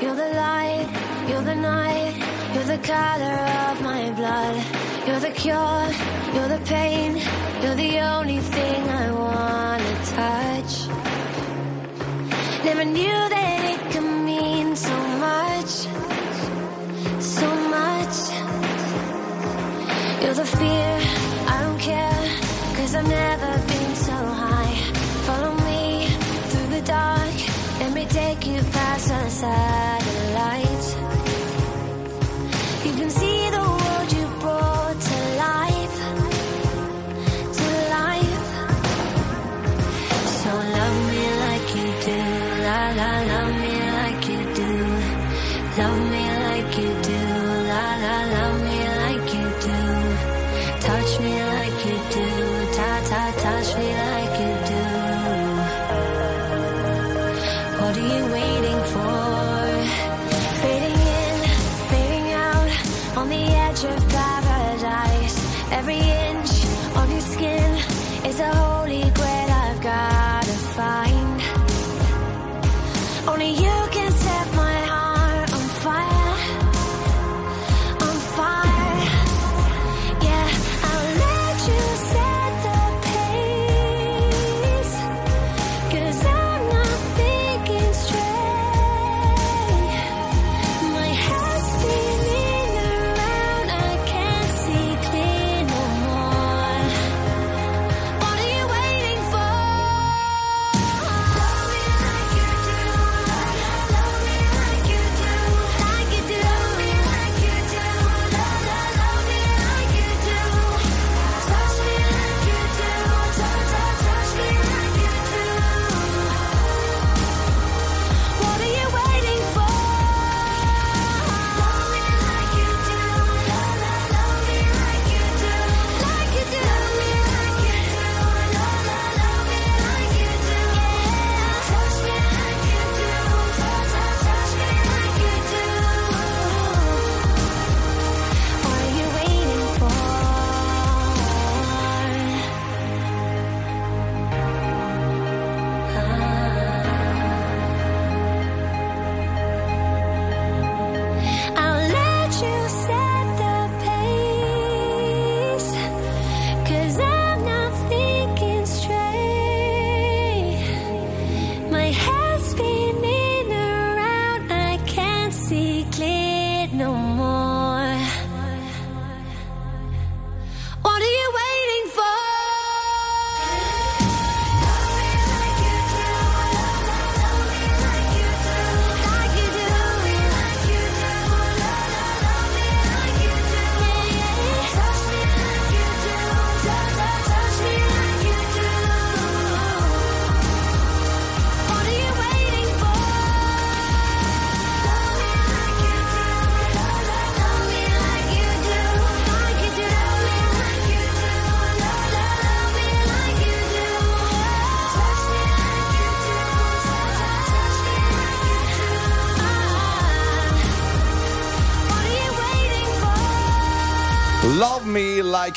You're the light, you're the night, you're the color of my blood. You're the cure, you're the pain, you're the only thing I wanna touch. Never knew that it could mean so much, so much. You're the fear, cause I've never been so high. Follow me through the dark, let me take you past the satellites.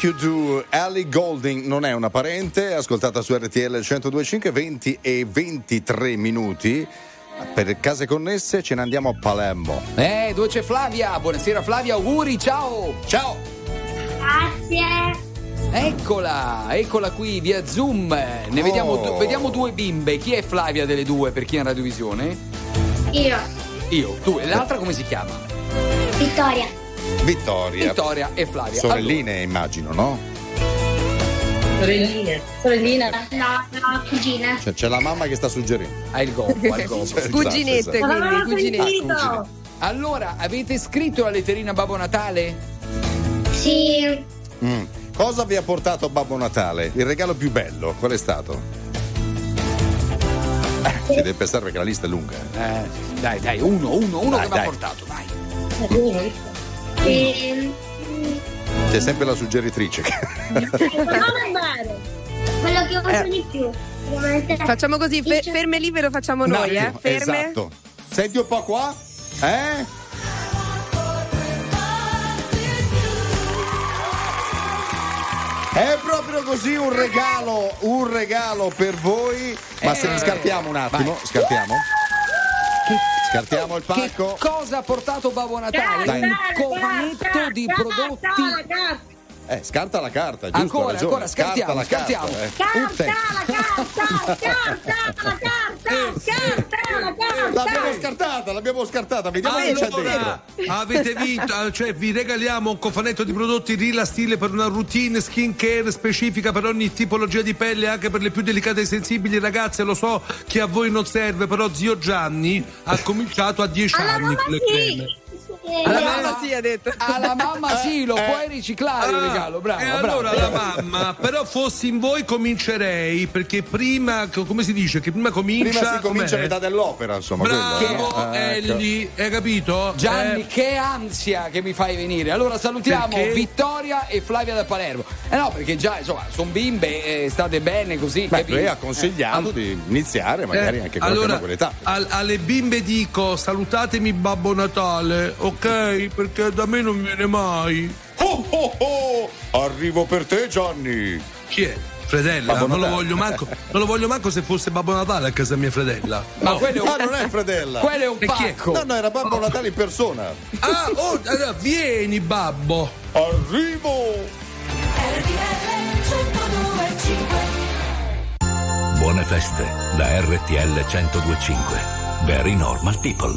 You Do, Ellie Golding non è una parente, ascoltata su RTL 102.5, 20 e 23 minuti. Per case connesse ce ne andiamo a Palermo. Eh, dove c'è Flavia? Buonasera Flavia, auguri, ciao! Ciao! Grazie. Eccola, eccola qui via Zoom. Ne vediamo, Oh. du- vediamo due bimbe. Chi è Flavia delle due per chi è in radiovisione? Io, Io, tu e l'altra come si chiama? Vittoria. Vittoria. Vittoria e Flavia. Sorelline, immagino, no? Sorelline. Sorellina? No, no, cugine. Cioè, c'è la mamma che sta suggerendo. Ha il gobbo, il gobbo. [LAUGHS] Esatto, Cuginette, esatto. quindi, cuginette. Ah, Allora, avete scritto la letterina Babbo Natale? Sì. Mm. Cosa vi ha portato Babbo Natale? Il regalo più bello, qual è stato? Eh, si deve pensare perché la lista è lunga. Eh, dai, dai, uno, uno, uno Dai, che mi ha portato, dai. E... C'è sempre la suggeritrice. Quello che uso Eh. di più. Facciamo così, fe- ferme lì ve lo facciamo Un noi, eh? Ferme. Esatto. Senti un po' qua. Eh? È proprio così un regalo, un regalo per voi. Ma se Eh, scartiamo un attimo, vai. scartiamo. Scartiamo il Che pacco. cosa ha portato Babbo Natale? Dai. Un cofanetto di prodotti. Eh, scarta la carta, giusto? Ancora, ancora, scartiamo, Scarta la carta, scartiamo. eh. [LAUGHS] Un te- L'abbiamo scartata, l'abbiamo scartata, vediamo che c'è Allora, dentro. avete vinto, [LAUGHS] cioè vi regaliamo un cofanetto di prodotti Rila Stile per una routine skin care specifica per ogni tipologia di pelle, anche per le più delicate e sensibili. Ragazze, lo so che a voi non serve, però zio Gianni ha cominciato a 10 anni con le creme. Alla mamma mamma sì, ha detto. Alla mamma sì, lo puoi riciclare il regalo, bravo, e bravo. allora la mamma, però fossi in voi comincerei perché prima, come si dice, che prima comincia. Prima si comincia a com'è? metà dell'opera, insomma. Bravo, quello, eh? Ecco. Ellie, hai capito? Gianni, Eh, che ansia che mi fai venire. Allora salutiamo Perché? Vittoria e Flavia da Palermo. Eh no, perché già, insomma, sono bimbe, eh, state bene così. Beh, lei ha consigliato di iniziare magari eh, anche qualche allora, quell'età. al- alle bimbe dico salutatemi Babbo Natale, ok? Perché da me non viene mai. Oh, oh, oh! Arrivo per te, Gianni. Chi è? Fredella, non lo, voglio manco, non lo voglio manco se fosse Babbo Natale a casa mia fredella. Ma quello è un, Ah, non è Fredella. quello è un è? pacco. No, no, era Babbo Natale in persona. Ah, oh, allora, vieni babbo. Arrivo! Buone feste da RTL 1025. Very normal people.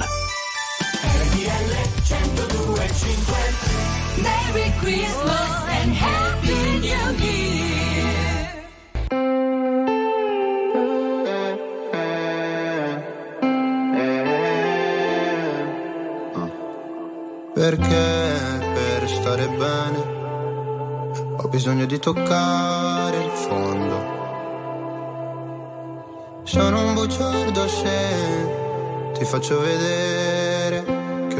Merry Christmas and Happy New Year. Perché per stare bene ho bisogno di toccare il fondo. Sono un bugiardo se ti faccio vedere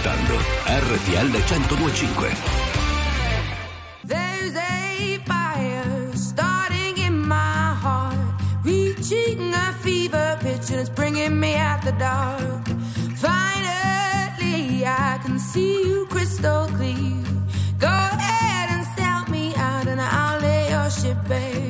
ascoltando RTL 1025. There's a fire starting in my heart, reaching a fever pitch, and it's bringing me out the dark. Finally, I can see you crystal clear. Go ahead and sell me out, and I'll lay your ship bare.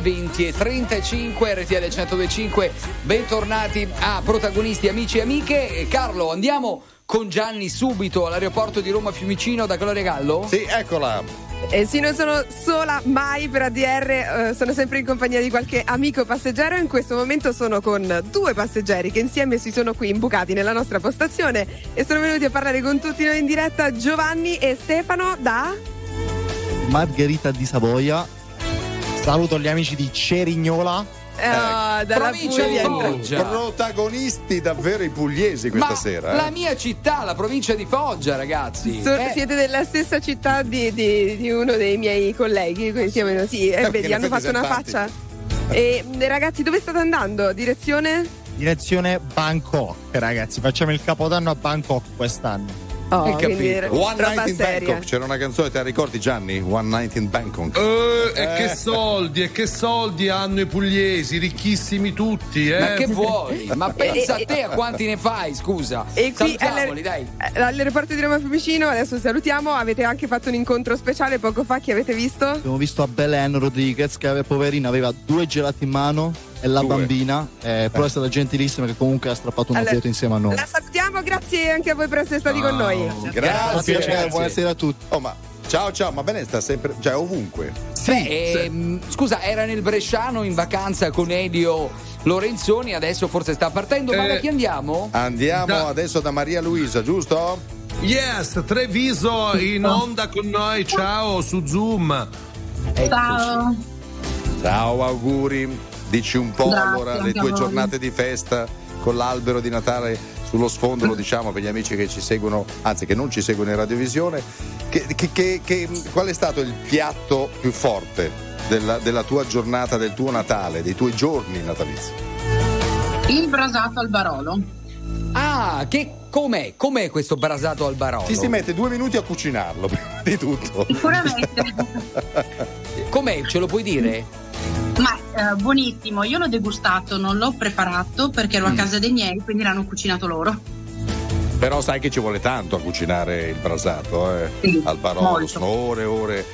20 e 35 RTL 1025 bentornati a protagonisti amici e amiche E Carlo andiamo con Gianni subito all'aeroporto di Roma Fiumicino da Gloria Gallo? Sì, eccola Eh sì, non sono sola mai per ADR, eh, sono sempre in compagnia di qualche amico passeggero. In questo momento sono con due passeggeri che insieme si sono qui imbucati nella nostra postazione e sono venuti a parlare con tutti noi in diretta Giovanni e Stefano da... Margherita di Savoia. Saluto gli amici di Cerignola. eh, dalla provincia di Puglia. Foggia. Protagonisti davvero i pugliesi questa Ma sera. la eh. mia città, la provincia di Foggia, ragazzi. So- Eh, Siete della stessa città di, di- di uno dei miei colleghi, quindi siamo- sì, eh, vedi, hanno fatto una faccia. E eh, ragazzi, dove state andando? Direzione? Direzione Bangkok, ragazzi. Facciamo il capodanno a Bangkok quest'anno. Oh, Hai capito? One Night in seria. Bangkok. C'era una canzone, te la ricordi Gianni? One Night in Bangkok. Eh, e Eh. che soldi, e che soldi hanno i pugliesi, ricchissimi tutti, eh? Ma che vuoi? Ma pensa a te a quanti ne fai, scusa. E qui Salutiamoli, dai. eh, all'aeroporto di Roma Fiumicino, adesso salutiamo, avete anche fatto un incontro speciale poco fa, chi avete visto? Abbiamo visto a Belen Rodriguez che aveva, poverina aveva due gelati in mano la Due. bambina, eh, però è stata gentilissima che comunque ha strappato una Allora, foto insieme a noi. La salutiamo, grazie anche a voi per essere stati con noi. Grazie, Grazie, grazie. buonasera a tutti. Oh, ma ciao ciao, ma bene sta sempre, cioè ovunque. Beh, ehm, scusa, era nel Bresciano in vacanza con Elio Lorenzoni, adesso forse sta partendo, ma Eh, da chi andiamo? Andiamo Da- adesso da Maria Luisa, giusto? Yes, Treviso in onda con noi, ciao su Zoom. Ciao. Ciao, auguri. Dici un po' Grazie, allora le tue giornate di festa con l'albero di Natale sullo sfondo, lo diciamo per gli amici che ci seguono, anzi che non ci seguono in radiovisione. Che, che- che- che- qual è stato il piatto più forte della, della tua giornata, del tuo Natale, dei tuoi giorni natalizi? Il brasato al barolo. Ah, che com'è? Com'è questo brasato al barolo? Ci si mette due minuti a cucinarlo, [LAUGHS] prima di tutto. Sicuramente. [LAUGHS] Com'è? Ce lo puoi dire? Ma eh, buonissimo, io l'ho degustato, non l'ho preparato perché ero a casa dei miei, quindi l'hanno cucinato loro. Però sai che ci vuole tanto a cucinare il brasato, eh? Sì, Al barolo, molto. sono ore e ore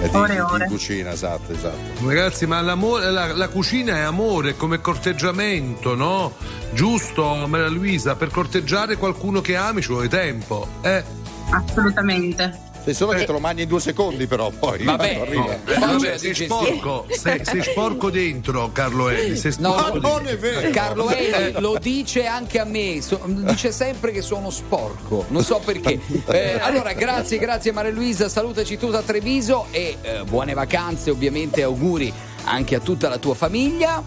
eh, di, Ore di- di ore. cucina, esatto, esatto. Ragazzi, ma l'amore- la, la cucina è amore, come corteggiamento, no? Giusto, Maria Luisa, per corteggiare qualcuno che ami ci vuole tempo. Eh. Assolutamente. Sei solo che te lo mangi in due secondi, però poi Vabbè, arriva. Eh, Poi vabbè, sei sporco, sei, sei sporco dentro, Carlo Eli. Sei No, sporco non dentro. è vero. Carlo Eli lo dice anche a me, so- dice sempre che sono sporco, non so perché. [LAUGHS] Eh, allora, grazie, grazie Maria Luisa, salutaci tutta a Treviso e eh, buone vacanze, ovviamente auguri anche a tutta la tua famiglia.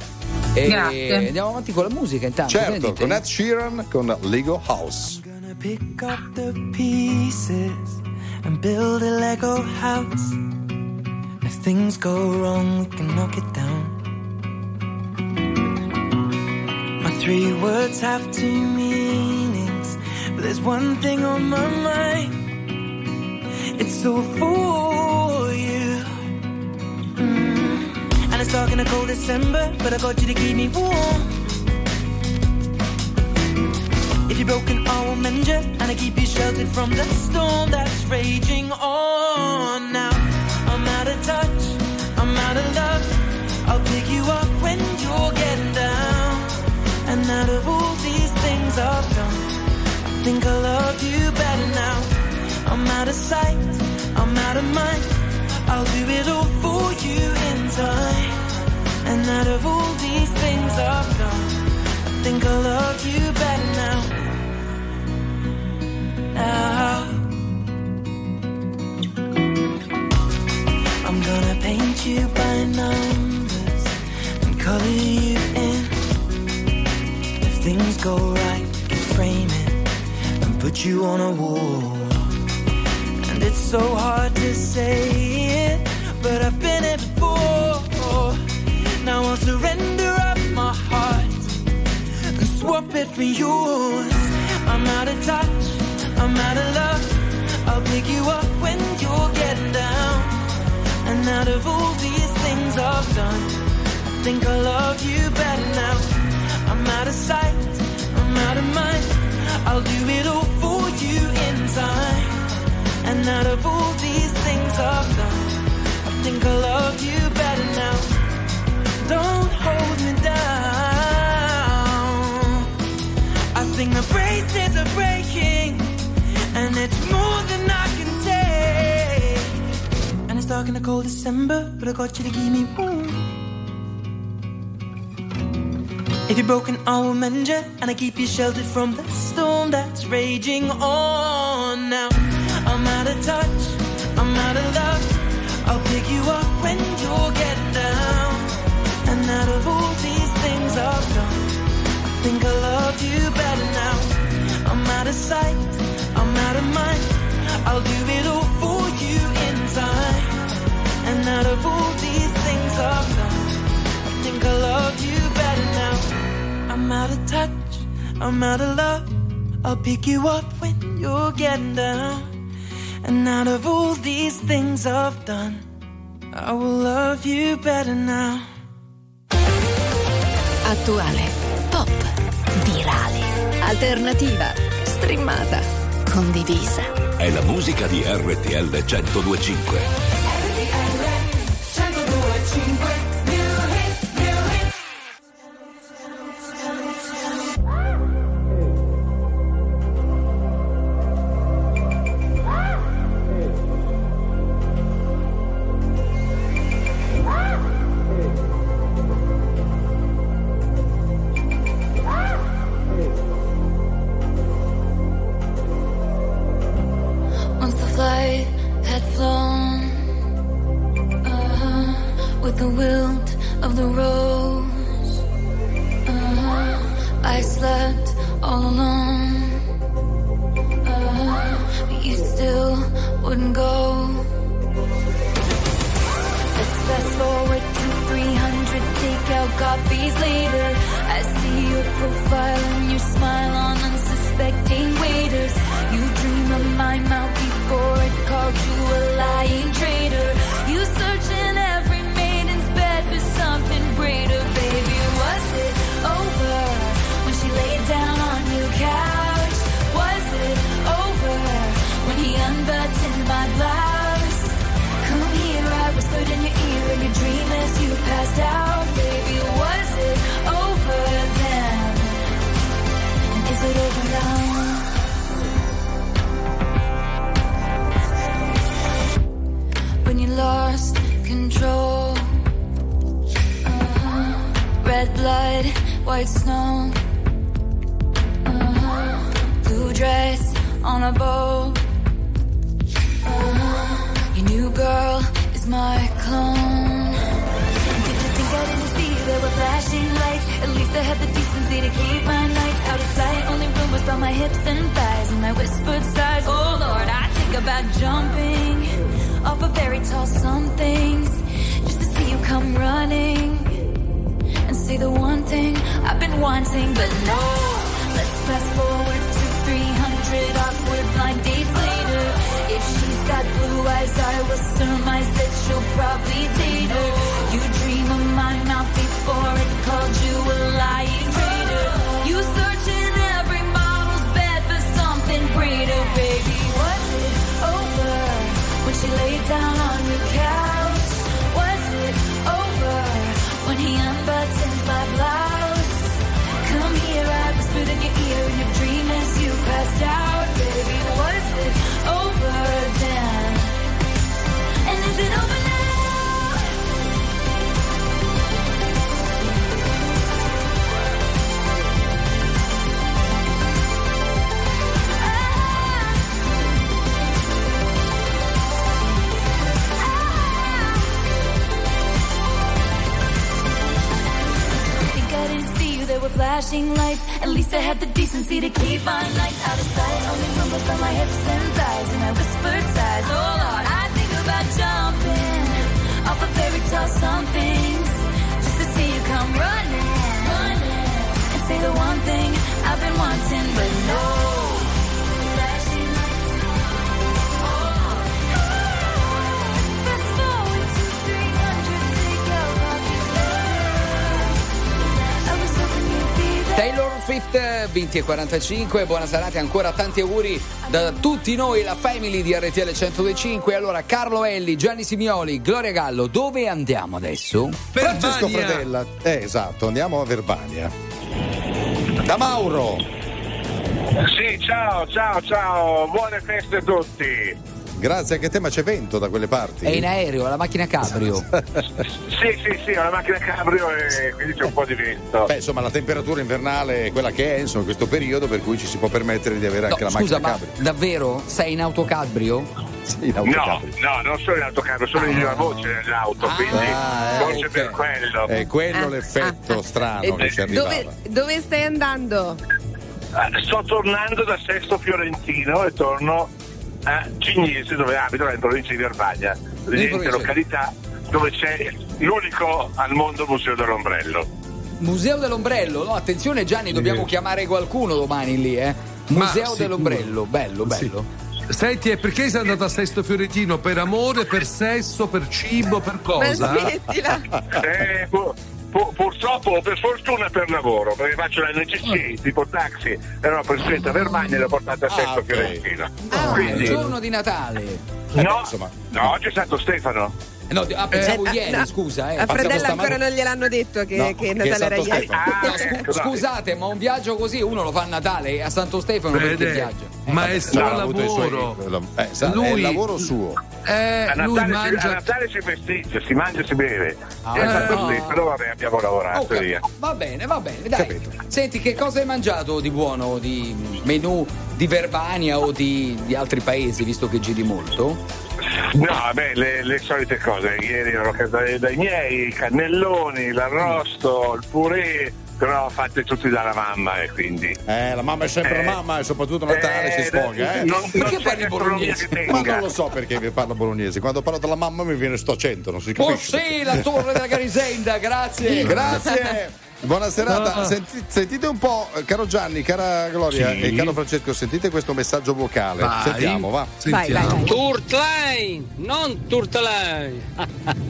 E Grazie. andiamo avanti con la musica intanto. Certo, con Ed Sheeran con Lego House. Gonna pick up the pieces and build a Lego house. If things go wrong, we can knock it down. My three words have two meanings, but there's one thing on my mind. It's all for you. Mm. And it's dark in a cold December, but I got you to keep me warm. If you're broken, I will mend you, and I keep you sheltered from the storm that's raging on. Now I'm out of touch, I'm out of love. I'll pick you up when you're getting down. And out of all these things I've done, I think I love you better now. I'm out of sight, I'm out of mind. I'll do it all for you in time. And out of all these things I've done, I think I love you better now. Now I'm gonna paint you by numbers and color you in. If things go right, can frame it and put you on a wall. And it's so hard to say it, but I've been it before. Now I'll surrender up my heart and swap it for yours. I'm out of touch, I'm out of love. I'll pick you up when you're getting down. And out of all these things I've done, I think I love you better now. I'm out of sight, I'm out of mind. I'll do it all for you in time. And out of all these things I've done, I think I love you better now. Don't hold me down. I think the braces are breaking, it's more than I can take. And it's dark in the cold December, but I got you to keep me warm. If you're broken, I will mend you, and I keep you sheltered from the storm that's raging on. Now I'm out of touch, I'm out of love. I'll pick you up when you're getting down. And out of all these things I've done, I think I love you better now. I'm out of sight, out of mind. I'll do it all for you in time. And out of all these things I've done, I think I love you better now. I'm out of touch, I'm out of love. I'll pick you up when you're getting down. And out of all these things I've done, I will love you better now. Attuale, pop, virale, alternativa, streamata, condivisa. È la musica di RTL 1025. Flashing lights. At least I had the decency to keep my nights out of sight. Only rumbles from my hips and thighs and my whispered sighs. Oh Lord, I think about jumping off a fairy tale somethings just to see you come running, running and say the one thing I've been wanting, but no. Swift 20 e 45, buona serata e ancora tanti auguri da tutti noi, la family di RTL 1025. Allora, Carlo Elli, Gianni Simioli, Gloria Gallo, dove andiamo adesso? Francesco Fredella. Eh, esatto, andiamo a Verbania. Da Mauro. Sì, ciao, ciao, ciao, buone feste a tutti. Grazie anche a te, ma c'è vento da quelle parti? È in aereo, la macchina cabrio. [LAUGHS] Sì, sì, sì, ho la macchina cabrio e quindi c'è un po' di vento. Beh, insomma, la temperatura invernale è quella che è, insomma, in questo periodo, per cui ci si può permettere di avere anche No, la scusa, macchina ma cabrio. davvero sei in autocabrio? Sì, in No, no, non sono in autocarro, sono in una voce nell'auto, quindi Ah, forse ok. per quello. È quello Ah, l'effetto strano che ci arrivava. Dove, dove stai andando? Sto tornando da Sesto Fiorentino e torno a Cignese dove abito, in provincia di Verbagna, niente località dove c'è l'unico al mondo museo dell'ombrello. Museo dell'ombrello, no? Attenzione Gianni, dobbiamo chiamare qualcuno domani lì, eh. Museo sicuro. dell'ombrello, bello, bello. Senti, e perché sei andato a Sesto Fiorentino? Per amore, per sesso, per cibo, per cosa? Eh, pu- pu- purtroppo o per fortuna per lavoro, perché faccio la NCC, tipo taxi, ero presidente a Verbagna e l'ho portata a Sesto ok. Fiorentino. Ah, il Quindi, giorno di Natale. no, no, oggi è stato Stefano. No, ah, pensavo Eh, ieri, no, scusa, eh. A Fredella stamane- ancora non gliel'hanno detto che, No, che che è Natale era Santo ieri. Stefano. Ah, No, scu- dai. scusate, ma un viaggio così uno lo fa a Natale a Santo Stefano perché Vede, viaggia? Eh, ma è solo No, i suoi- lavoro. Eh, sa- è Lui- il lavoro suo. Eh, A lui Natale, si, a mangia. Natale si festeggia, si mangia e si beve. Ah, è stato eh. così, però vabbè, abbiamo lavorato Ok, via. Va bene, va bene, dai. Senti, che cosa hai mangiato di buono, di menù di Verbania o di, di altri paesi, visto che giri molto? No, vabbè, le, le solite cose. Ieri ero a casa dai, dai miei, i cannelloni, l'arrosto, il purè, però fatte tutti dalla mamma e quindi... Eh, la mamma è sempre Eh. la mamma e soprattutto a Natale Eh, si sfoga, eh. non- non Perché c'è parli bolognese? Ma non lo so perché mi parlo bolognese. Quando parlo della mamma mi viene sto accento, non si Oh capisce. sì, la torre della Garisenda, grazie. Grazie. Buona serata. No. Senti- sentite un po', eh, caro Gianni, cara Gloria Sì. e caro Francesco, sentite questo messaggio vocale. Vai. Sentiamo, va. Sentiamo. Turtline, non Turtline.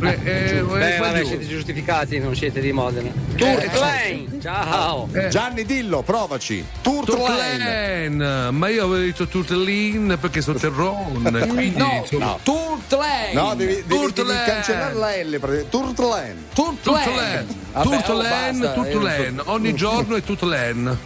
Eh, eh, Beh, eh, vabbè, giù. siete giustificati, non siete di Modena. Turtline, ciao. Gianni, dillo, provaci. Turtline. Ma io avevo detto Turtlin perché sono terron. [LAUGHS] Quindi, No, insomma, no, Turtlen. No, devi, devi, devi cancellare la L. praticamente. Turtlen. Turtlen, Vabbè, oh, Turtlen. eh, Ogni giorno è Turtlen.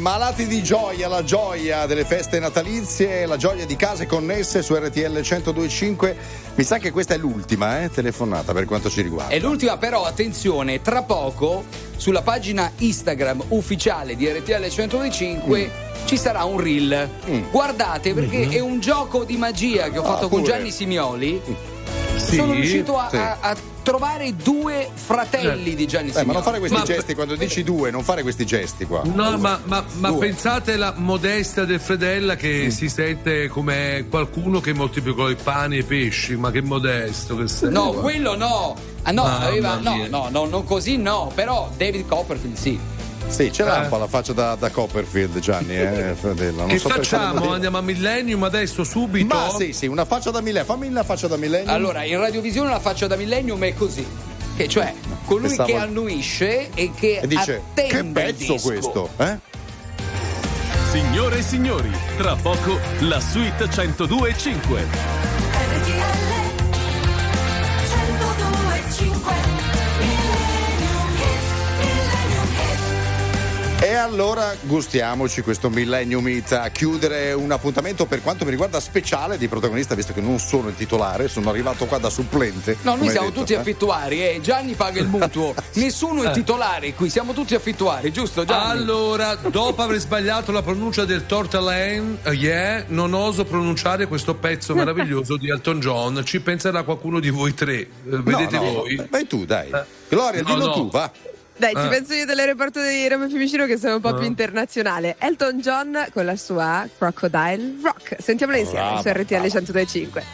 Malati di gioia, la gioia delle feste natalizie, la gioia di case connesse su RTL 1025. Mi sa che questa è l'ultima eh, telefonata per quanto ci riguarda. È l'ultima, però, attenzione, tra poco sulla pagina Instagram ufficiale di RTL 1025 ci sarà un reel. Guardate, perché è un gioco di magia che ho Mm. Ah, fatto con pure. Gianni Simioli. Sì, Sono riuscito a, sì. a- a trovare due fratelli di Gianni Eh, Simioli. ma non fare questi Ma- gesti quando dici due, non fare questi gesti qua. No, ma, ma- ma pensate alla modestia del Fredella che Mm. si sente come qualcuno che moltiplica i pani e i pesci, ma che modesto che sei. No, quello no. Ah, no, aveva, no, no, no, non così no, però David Copperfield sì. Sì, ce l'ha Eh. un po' la faccia da, da Copperfield, Gianni, eh, fratello. Non Che so facciamo? Andiamo a Millennium adesso, subito? Ma sì, sì, una faccia da millennium. Fammi una faccia da millennium. Allora, in radiovisione la faccia da Millennium è così. Che cioè, colui Pensavo- che annuisce e che E dice, attende che il pezzo disco. questo, eh? Signore e signori, tra poco la suite 1025. E allora gustiamoci questo Millennium Meet a chiudere un appuntamento per quanto mi riguarda speciale di protagonista, visto che non sono il titolare, sono arrivato qua da supplente. No, noi siamo detto, tutti eh. affittuari, eh. Gianni paga il mutuo. [LAUGHS] Nessuno è titolare qui, siamo tutti affittuari, giusto Gianni? Allora, dopo aver sbagliato la pronuncia del Tortellane, eh, yeah, non oso pronunciare questo pezzo meraviglioso di Elton John. Ci penserà qualcuno di voi tre. Eh, vedete no, voi. Vai tu, dai. Gloria, No, dillo no. tu, va. Dai, ci Eh. penso io dell'aeroporto di Roma Fiumicino che sono un po' Eh. più internazionale. Elton John con la sua Crocodile Rock. Sentiamola insieme su RTL 1025.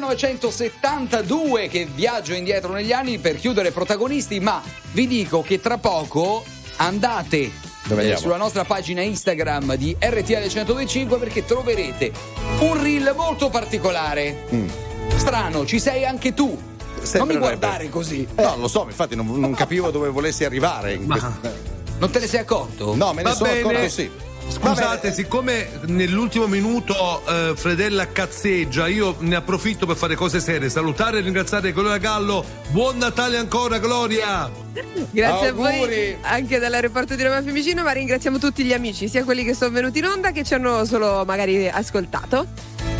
1972 che viaggio indietro negli anni per chiudere protagonisti, ma vi dico che tra poco andate eh, sulla nostra pagina Instagram di RTL 1025 perché troverete un reel molto particolare. Strano, ci sei anche tu. non mi Mm. Guardare così. No, lo so, infatti non, non capivo dove volessi arrivare. In questo- Non te ne sei accorto? No, me ne Va sono bene. accorto sì. Scusate, siccome nell'ultimo minuto eh, Fredella cazzeggia, io ne approfitto per fare cose serie. Salutare e ringraziare Gloria Gallo. Buon Natale ancora, Gloria! Grazie a Auguri. voi anche dall'aeroporto di Roma Fiumicino, ma ringraziamo tutti gli amici, sia quelli che sono venuti in onda che ci hanno solo magari ascoltato.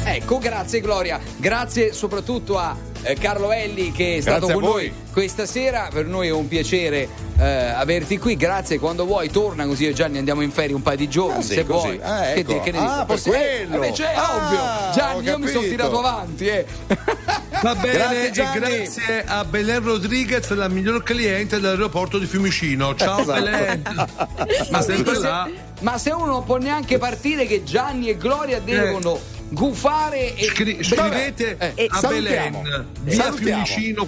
Ecco, grazie Gloria, grazie soprattutto a eh, Carlo Elli che è stato Grazie a con voi. noi questa sera, per noi è un piacere eh, averti qui, grazie, quando vuoi torna così io e Gianni andiamo in ferie un paio di giorni, Ah, sì, se così. vuoi. Ah, Che ecco. di- che ne Ah, dici? per eh, quello. vabbè, c'è Ah, ovvio, Gianni io mi sono tirato avanti eh. [LAUGHS] Va bene, Grazie, e grazie a Belen Rodriguez, la miglior cliente dell'aeroporto di Fiumicino. Ciao Esatto. Belen! [LAUGHS] Ma sempre se, là. ma se uno non può neanche partire che Gianni e Gloria devono gufare e Scri- scrivete Vabbè, a salutiamo. Belen, via Salutiamo. Fiumicino